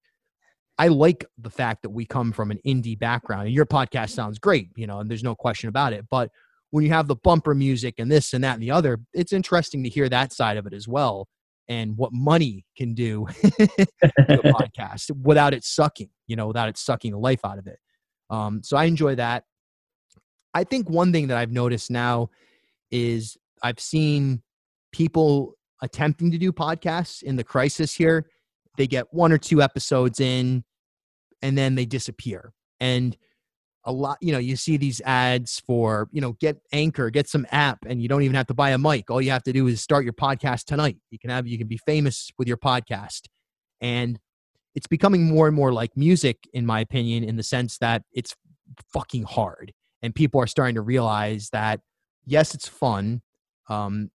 I like the fact that we come from an indie background. And your podcast sounds great, you know, and there's no question about it. But when you have the bumper music and this and that and the other, it's interesting to hear that side of it as well and what money can do (laughs) to a (laughs) podcast without it sucking, you know, without it sucking the life out of it. Um, so I enjoy that. I think one thing that I've noticed now is I've seen people attempting to do podcasts in the crisis here. They get one or two episodes in and then they disappear. And a lot you know you see these ads for you know get anchor get some app and you don't even have to buy a mic. All you have to do is start your podcast tonight. You can have you can be famous with your podcast. And it's becoming more and more like music in my opinion in the sense that it's fucking hard. And people are starting to realize that yes it's fun um,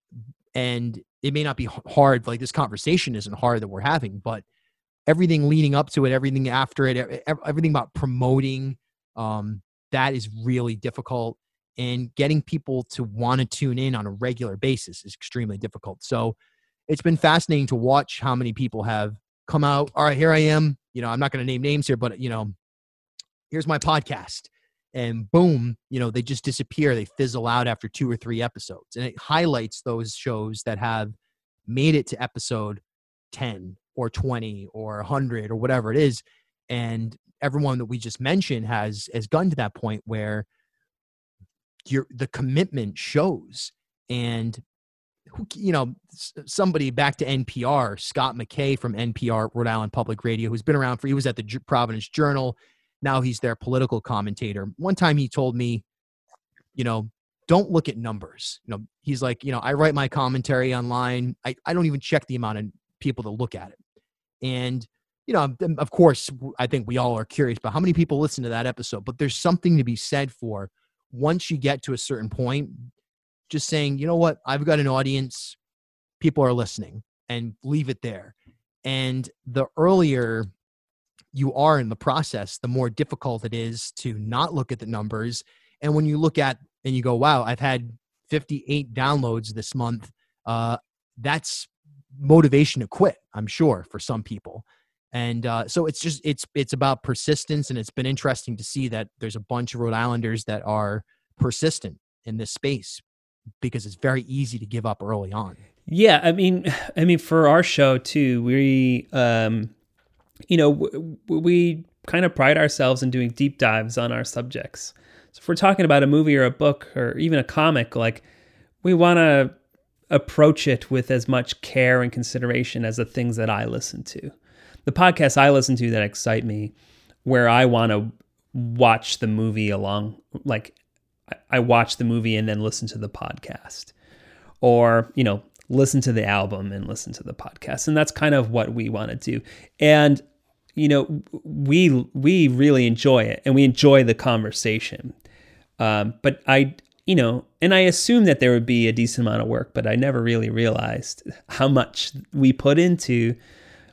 and it may not be hard like this conversation isn't hard that we're having but everything leading up to it everything after it everything about promoting um, that is really difficult. And getting people to want to tune in on a regular basis is extremely difficult. So it's been fascinating to watch how many people have come out. All right, here I am. You know, I'm not going to name names here, but, you know, here's my podcast. And boom, you know, they just disappear. They fizzle out after two or three episodes. And it highlights those shows that have made it to episode 10 or 20 or 100 or whatever it is. And everyone that we just mentioned has has gotten to that point where your the commitment shows and you know somebody back to npr scott mckay from npr rhode island public radio who's been around for he was at the providence journal now he's their political commentator. One time he told me, you know, don't look at numbers. You know, he's like, you know, I write my commentary online. I, I don't even check the amount of people that look at it. And, you know, of course, I think we all are curious about how many people listen to that episode, but there's something to be said for once you get to a certain point, just saying, you know what, I've got an audience, people are listening, and leave it there. And the earlier you are in the process, the more difficult it is to not look at the numbers. And when you look at and you go, wow, I've had 58 downloads this month, uh, that's motivation to quit, I'm sure, for some people. And uh, so it's just it's it's about persistence, and it's been interesting to see that there's a bunch of Rhode Islanders that are persistent in this space because it's very easy to give up early on. Yeah, I mean, (sighs) I mean, for our show too, we um, you know, w- we kind of pride ourselves in doing deep dives on our subjects. So if we're talking about a movie or a book or even a comic, like we want to approach it with as much care and consideration as the things that I listen to. The podcasts I listen to that excite me, where I want to watch the movie along, like I watch the movie and then listen to the podcast, or you know, listen to the album and listen to the podcast. And that's kind of what we want to do. And you know, we we really enjoy it and we enjoy the conversation. Um, but I, you know, and I assume that there would be a decent amount of work, but I never really realized how much we put into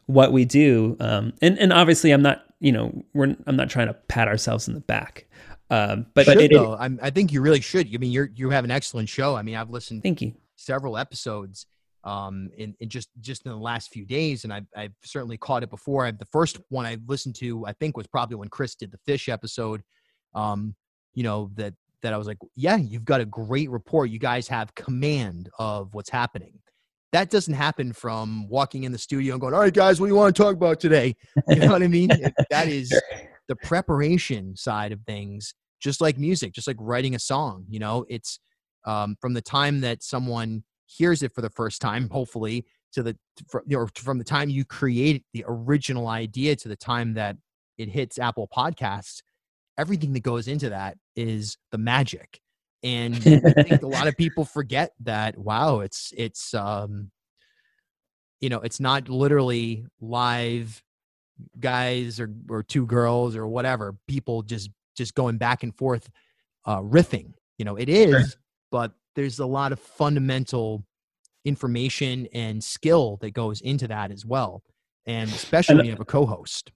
what we do. Um, and and obviously, I'm not, you know, we're I'm not trying to pat ourselves in the back. Um, but should, it, though. i I think you really should. I mean, you're you have an excellent show. I mean, I've listened. Thank you several episodes um, in, in just just in the last few days, and I've, I've certainly caught it before. I, the first one I listened to, I think, was probably when Chris did the fish episode. Um, you know that that I was like, yeah, you've got a great report. You guys have command of what's happening. That doesn't happen from walking in the studio and going, all right, guys, what do you want to talk about today? You know what I mean? that (laughs) is the preparation side of things, just like music, just like writing a song. You know, it's um, from the time that someone hears it for the first time, hopefully, to the from, you know, from the time you create the original idea to the time that it hits Apple Podcasts, everything that goes into that is the magic. And I think a lot of (laughs) people forget that. Wow, it's it's um, you know, it's not literally live guys or or two girls or whatever people just just going back and forth uh riffing you know it is sure but there's a lot of fundamental information and skill that goes into that as well. And especially when you have a co-host.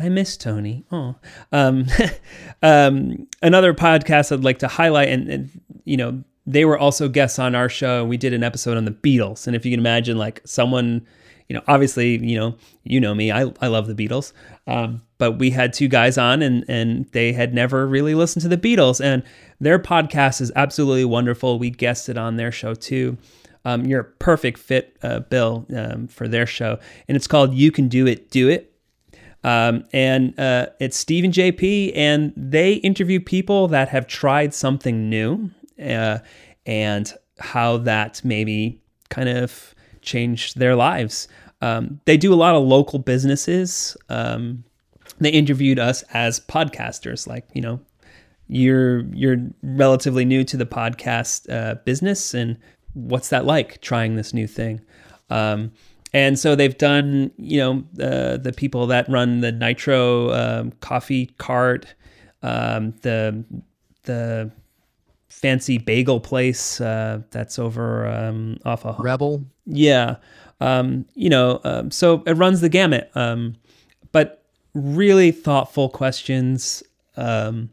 I miss Tony. Oh, um, (laughs) um, another podcast I'd like to highlight, and, and, you know, they were also guests on our show. We did an episode on the Beatles, and if you can imagine, like someone, you know, obviously, you know, you know me, I I love the Beatles, um, but we had two guys on, and and they had never really listened to the Beatles, and their podcast is absolutely wonderful. We guested on their show too. Um, you're a perfect fit, uh, Bill, um, for their show, and it's called "You Can Do It, Do It." Um, and uh, it's Steve and JP, and they interview people that have tried something new, uh, and how that maybe kind of changed their lives. Um, they do a lot of local businesses. Um, they interviewed us as podcasters, like you know, you're you're relatively new to the podcast uh, business, and what's that like trying this new thing? Um, and so they've done, you know, uh, the people that run the Nitro um, coffee cart, um, the the fancy bagel place uh, that's over um, off of Rebel. Yeah, um, you know, um, so it runs the gamut, um, but really thoughtful questions um,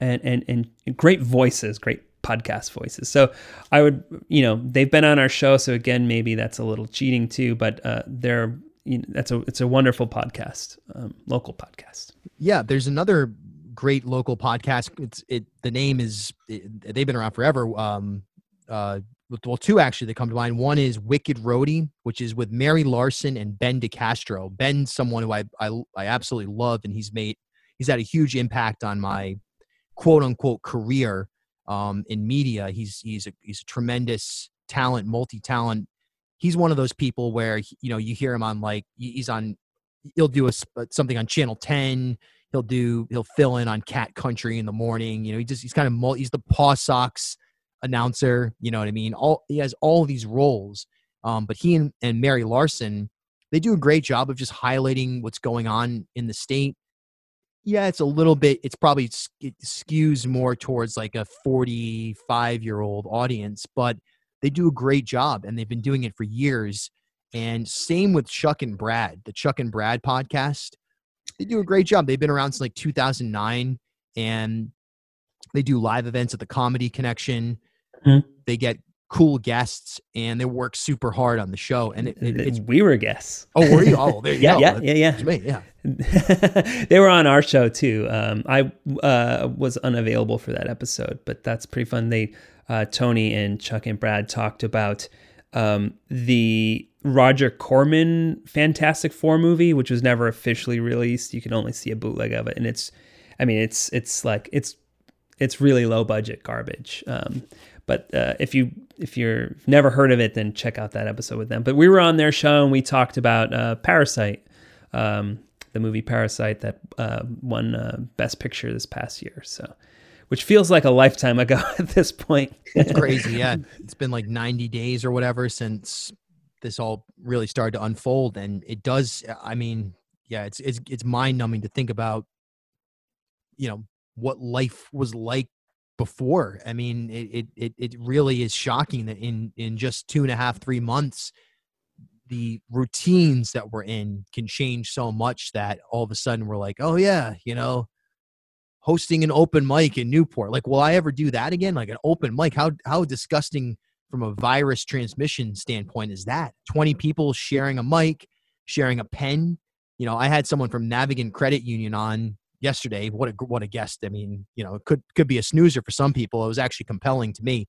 and, and and great voices, great podcast voices. So I would, you know, they've been on our show, so again, maybe that's a little cheating too, but uh, they're you know, that's a it's a wonderful podcast, um, local podcast. Yeah, there's another great local podcast. It's it the name is it, they've been around forever. Um, uh, well, two actually that come to mind. One is Wicked Roadie, which is with Mary Larson and Ben DeCastro. Ben's someone who I, I I absolutely love, and he's made he's had a huge impact on my quote unquote career um, in media. He's he's a he's a tremendous talent, multi talent. He's one of those people where you know you hear him on like he's on he'll do a, something on Channel Ten. he'll do he'll fill in on Cat Country in the morning. You know, he just he's kind of mul- he's the Paw Sox announcer. You know what I mean? All he has all these roles. Um, but he and, and Mary Larson, they do a great job of just highlighting what's going on in the state. Yeah, it's a little bit. It's probably it skews more towards like a forty-five year old audience, but they do a great job, and they've been doing it for years. And same with Chuck and Brad, the Chuck and Brad podcast they do a great job. They've been around since like 2009 and they do live events at the Comedy Connection. Mm-hmm. They get cool guests and they work super hard on the show. And it, it, it's we were guests. Oh, were you? Oh, there you (laughs) yeah, go. Yeah, yeah, yeah, me, yeah. (laughs) they were on our show too. Um, I uh, was unavailable for that episode, but that's pretty fun. They uh, Tony and Chuck and Brad talked about um, the Roger Corman Fantastic Four movie, which was never officially released. You can only see a bootleg of it, and it's, I mean, it's it's like it's it's really low budget garbage. Um, but uh, if you if you're never heard of it, then check out that episode with them. But we were on their show and we talked about uh, Parasite, um, the movie Parasite that uh, won uh, Best Picture this past year. So, which feels like a lifetime ago (laughs) at this point. it's crazy, yeah. It's been like 90 days or whatever since this all really started to unfold and it does i mean yeah it's it's it's mind numbing to think about you know what life was like before. I mean it, it it really is shocking that in in just two and a half three months the routines that we're in can change so much that all of a sudden we're like oh yeah you know hosting an open mic in newport. Like will i ever do that again? Like an open mic how how disgusting from a virus transmission standpoint is that? 20 people sharing a mic, sharing a pen. You know, I had someone from Navigant Credit Union on yesterday. What a what a guest! I mean, you know, it could could be a snoozer for some people. It was actually compelling to me,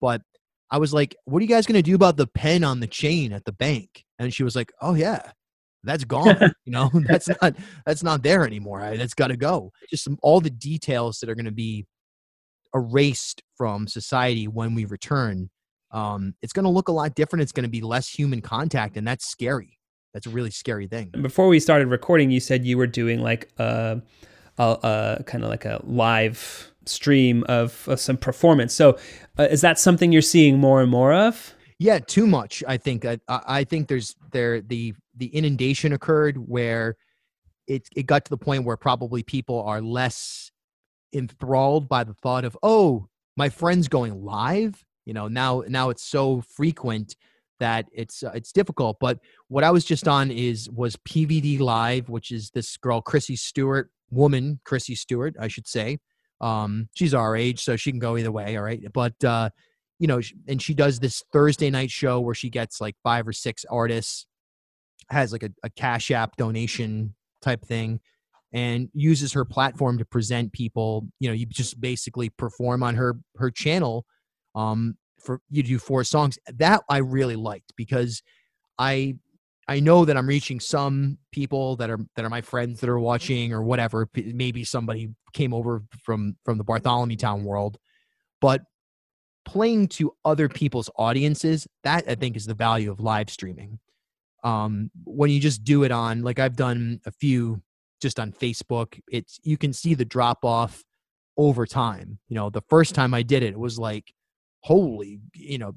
but I was like, "What are you guys going to do about the pen on the chain at the bank?" And she was like, "Oh yeah, that's gone. (laughs) you know, (laughs) that's not that's not there anymore. I, that's got to go. Just some, all the details that are going to be erased from society when we return um, it's going to look a lot different. It's going to be less human contact, and that's scary. That's a really scary thing. Before we started recording, you said you were doing like a, a, a kind of like a live stream of, of some performance. So, uh, is that something you're seeing more and more of? Yeah, too much. I think. I, I think there's there the the inundation occurred where it it got to the point where probably people are less enthralled by the thought of oh my friend's going live you know, now now it's so frequent that it's uh, it's difficult. But what I was just on is was PVD Live, which is this girl Chrissy Stewart, woman Chrissy Stewart, I should say. Um, she's our age, so she can go either way. All right, but uh, you know, and she does this Thursday night show where she gets like five or six artists, has like a, a cash app donation type thing, and uses her platform to present people. You know, you just basically perform on her her channel um, for you do four songs. That I really liked because I I know that I'm reaching some people that are that are my friends that are watching or whatever. Maybe somebody came over from from the Bartholomew Town world, but playing to other people's audiences that I think is the value of live streaming. Um, when you just do it on like I've done a few just on Facebook, it's you can see the drop off over time. You know, the first time I did it, it was like holy, you know,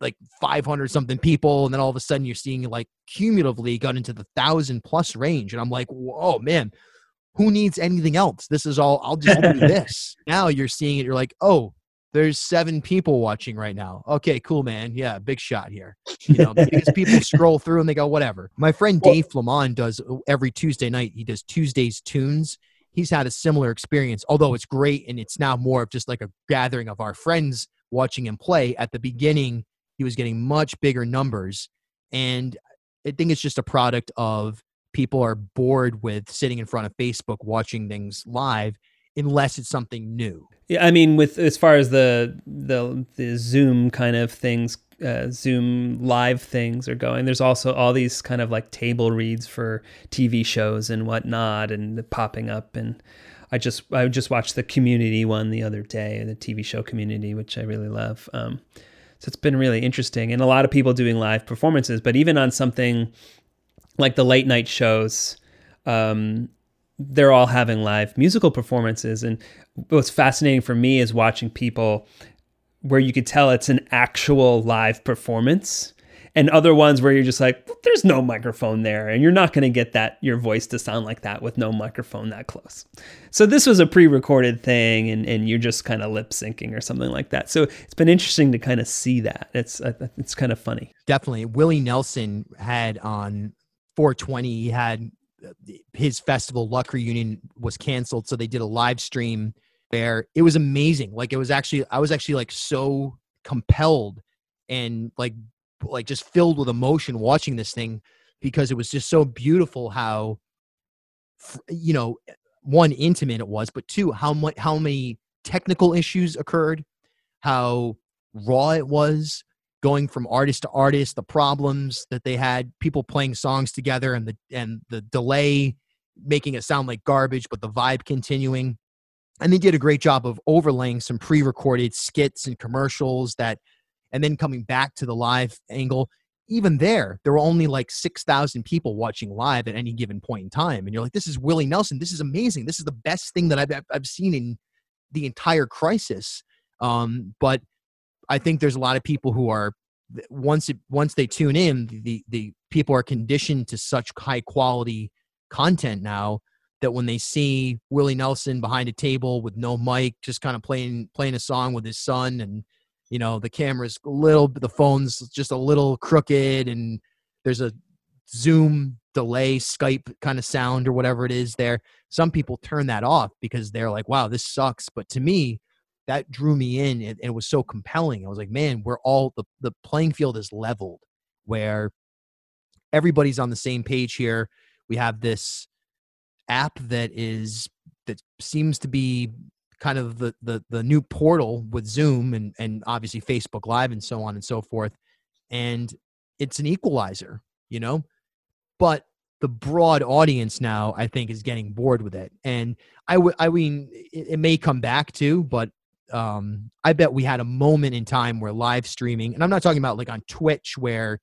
like 500 something people. And then all of a sudden you're seeing like cumulatively got into the thousand plus range. And I'm like, whoa, man, who needs anything else? This is all, I'll just do (laughs) this. Now you're seeing it. You're like, oh, there's seven people watching right now. Okay, cool, man. Yeah, big shot here. You know, (laughs) because people scroll through and they go, whatever. My friend Dave Flamon does uh, every Tuesday night. He does Tuesdays tunes. He's had a similar experience, although it's great and it's now more of just like a gathering of our friends watching him play. At the beginning, he was getting much bigger numbers. And I think it's just a product of people are bored with sitting in front of Facebook watching things live unless it's something new. Yeah, I mean, with as far as the the the Zoom kind of things, uh, Zoom live things are going. There's also all these kind of like table reads for TV shows and whatnot, and popping up and I just I just watched the Community one the other day, the TV show Community, which I really love. Um, so it's been really interesting, and a lot of people doing live performances. But even on something like the late night shows, um, they're all having live musical performances. And what's fascinating for me is watching people where you could tell it's an actual live performance and other ones where you're just like there's no microphone there and you're not going to get that your voice to sound like that with no microphone that close. So this was a pre-recorded thing and, and you're just kind of lip syncing or something like that. So it's been interesting to kind of see that. It's uh, it's kind of funny. Definitely. Willie nelson had on 420 he had uh, his festival luck reunion was canceled so they did a live stream there. It was amazing. Like it was actually i was actually like so compelled and like like just filled with emotion watching this thing because it was just so beautiful how you know one intimate it was but two how much how many technical issues occurred how raw it was going from artist to artist the problems that they had people playing songs together and the and the delay making it sound like garbage but the vibe continuing. And they did a great job of overlaying some pre-recorded skits and commercials that and then coming back to the live angle even there there were only like 6000 people watching live at any given point in time and you're like this is willie nelson. This is amazing. This is the best thing that i've, I've seen in the entire crisis. Um, but i think there's a lot of people who are once it once they tune in the the people are conditioned to such high quality content now that when they see willie nelson behind a table with no mic just kind of playing playing a song with his son and you know the camera's a little the phone's just a little crooked and there's a zoom delay skype kind of sound or whatever it is there. Some people turn that off because they're like wow this sucks. But to me that drew me in and, it was so compelling. I was like man we're all the, the playing field is leveled where everybody's on the same page here. We have this app that is that seems to be kind of the, the the new portal with Zoom and and obviously Facebook Live and so on and so forth. And it's an equalizer, you know. But the broad audience now, I think, is getting bored with it. And I would, I mean, it, it, may come back too, but um, I bet we had a moment in time where live streaming, and I'm not talking about like on Twitch where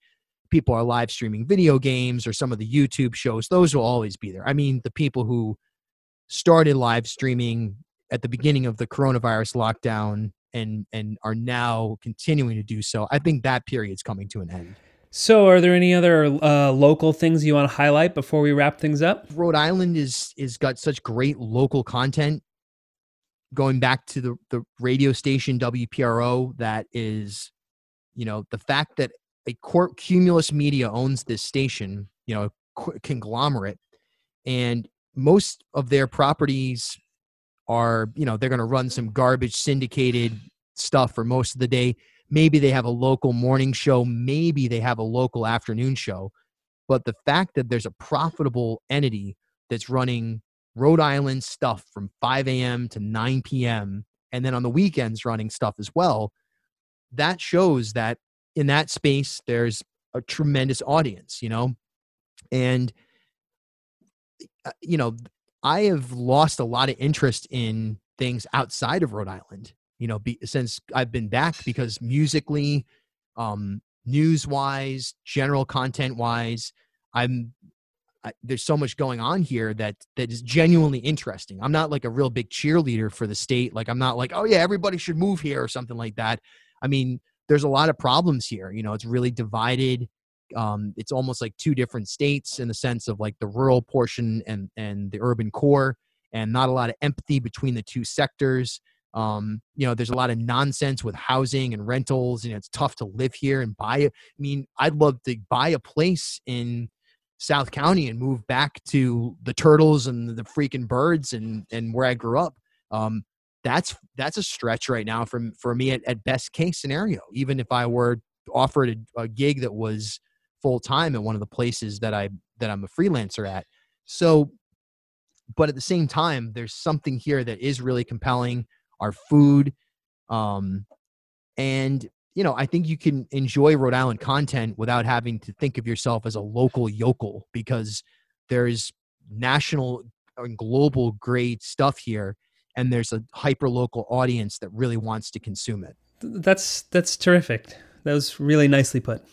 people are live streaming video games or some of the YouTube shows. Those will always be there. I mean, the people who started live streaming at the beginning of the coronavirus lockdown and and are now continuing to do so. I think that period's coming to an end. So, are there any other uh, local things you want to highlight before we wrap things up? Rhode Island is is got such great local content. Going back to the the radio station WPRO, that is, you know, the fact that a court Cumulus Media owns this station, you know, conglomerate, and most of their properties are, you know, they're going to run some garbage syndicated stuff for most of the day. Maybe they have a local morning show. Maybe they have a local afternoon show. But the fact that there's a profitable entity that's running Rhode Island stuff from 5 a.m. to 9 p.m. and then on the weekends running stuff as well, that shows that in that space there's a tremendous audience, you know? And, uh, you know, I have lost a lot of interest in things outside of Rhode Island, you know, be, since I've been back because musically, um, news wise, general content wise, I'm I, there's so much going on here that that is genuinely interesting. I'm not like a real big cheerleader for the state. Like I'm not like, oh yeah, everybody should move here or something like that. I mean, there's a lot of problems here. You know, it's really divided um, it's almost like two different states in the sense of like the rural portion and and the urban core and not a lot of empathy between the two sectors. Um, you know there's a lot of nonsense with housing and rentals and it's tough to live here and buy it i mean i'd love to buy a place in south county and move back to the turtles and the freaking birds and and where i grew up. Um, that's that's a stretch right now from for me at, at best case scenario even if i were offered a, a gig that was full time at one of the places that I that I'm a freelancer at. So but at the same time there's something here that is really compelling our food um and you know i think you can enjoy rhode island content without having to think of yourself as a local yokel because there's national and global grade stuff here and there's a hyper local audience that really wants to consume it. That's that's terrific. That was really nicely put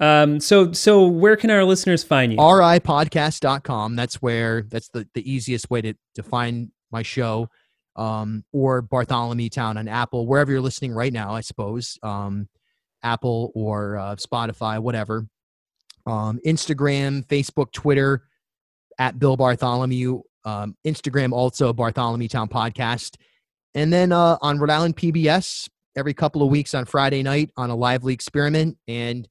Um, so so where can our listeners find you? ripodcast.com. That's where that's the, the easiest way to, to find my show. Um, or Bartholomew Town on Apple, wherever you're listening right now, I suppose. Um, Apple or uh, Spotify, whatever. Um, Instagram, Facebook, Twitter, at Bill Bartholomew. Um, Instagram also Bartholomew Town Podcast. And then uh, on Rhode Island PBS every couple of weeks on Friday night on a lively experiment. And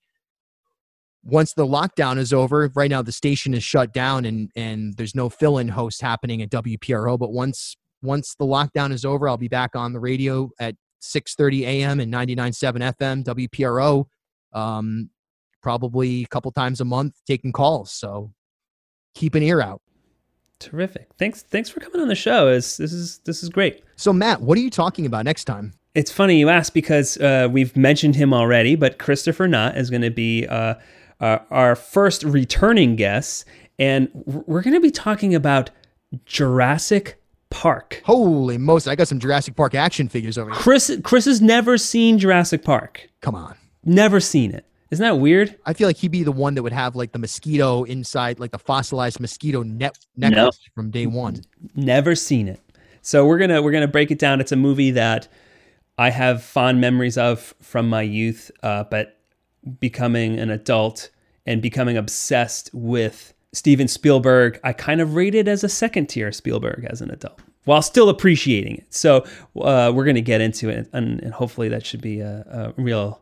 once the lockdown is over, right now the station is shut down and and there's no fill-in host happening at WPRO. But once once the lockdown is over, I'll be back on the radio at 6:30 a.m. and 99.7 FM WPRO, um, probably a couple times a month, taking calls. So keep an ear out. Terrific. Thanks. Thanks for coming on the show. It's, this is this is great. So Matt, what are you talking about next time? It's funny you ask because uh, we've mentioned him already, but Christopher Knott is going to be uh, our, our first returning guest, and we're going to be talking about Jurassic Park. Holy most! I got some Jurassic Park action figures over here. Chris Chris has never seen Jurassic Park. Come on. Never seen it. Isn't that weird? I feel like he'd be the one that would have like the mosquito inside, like the fossilized mosquito net necklace Nope. from day one. Never seen it. So we're gonna we're gonna break it down. It's a movie that I have fond memories of from my youth, uh, but becoming an adult and becoming obsessed with Steven Spielberg, I kind of rated it as a second tier Spielberg as an adult, while still appreciating it. So uh, we're gonna get into it, and, and hopefully that should be a, a real.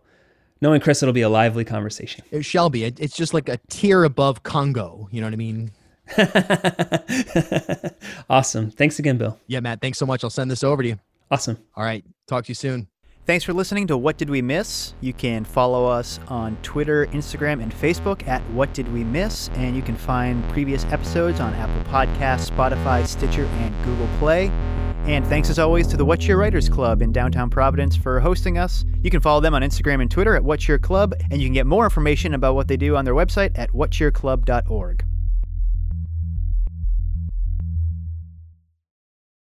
Knowing Chris, it'll be a lively conversation. It shall be. It, it's just like a tier above Congo. You know what I mean? (laughs) awesome. Thanks again, Bill. Yeah, Matt. Thanks so much. I'll send this over to you. Awesome. All right. Talk to you soon. Thanks for listening to What Did We Miss? You can follow us on Twitter, Instagram, and Facebook at What Did We Miss, and you can find previous episodes on Apple Podcasts, Spotify, Stitcher, and Google Play. And thanks as always to the What Cheer Writers Club in downtown Providence for hosting us. You can follow them on Instagram and Twitter at What Cheer Club, and you can get more information about what they do on their website at whatsyourclub.org.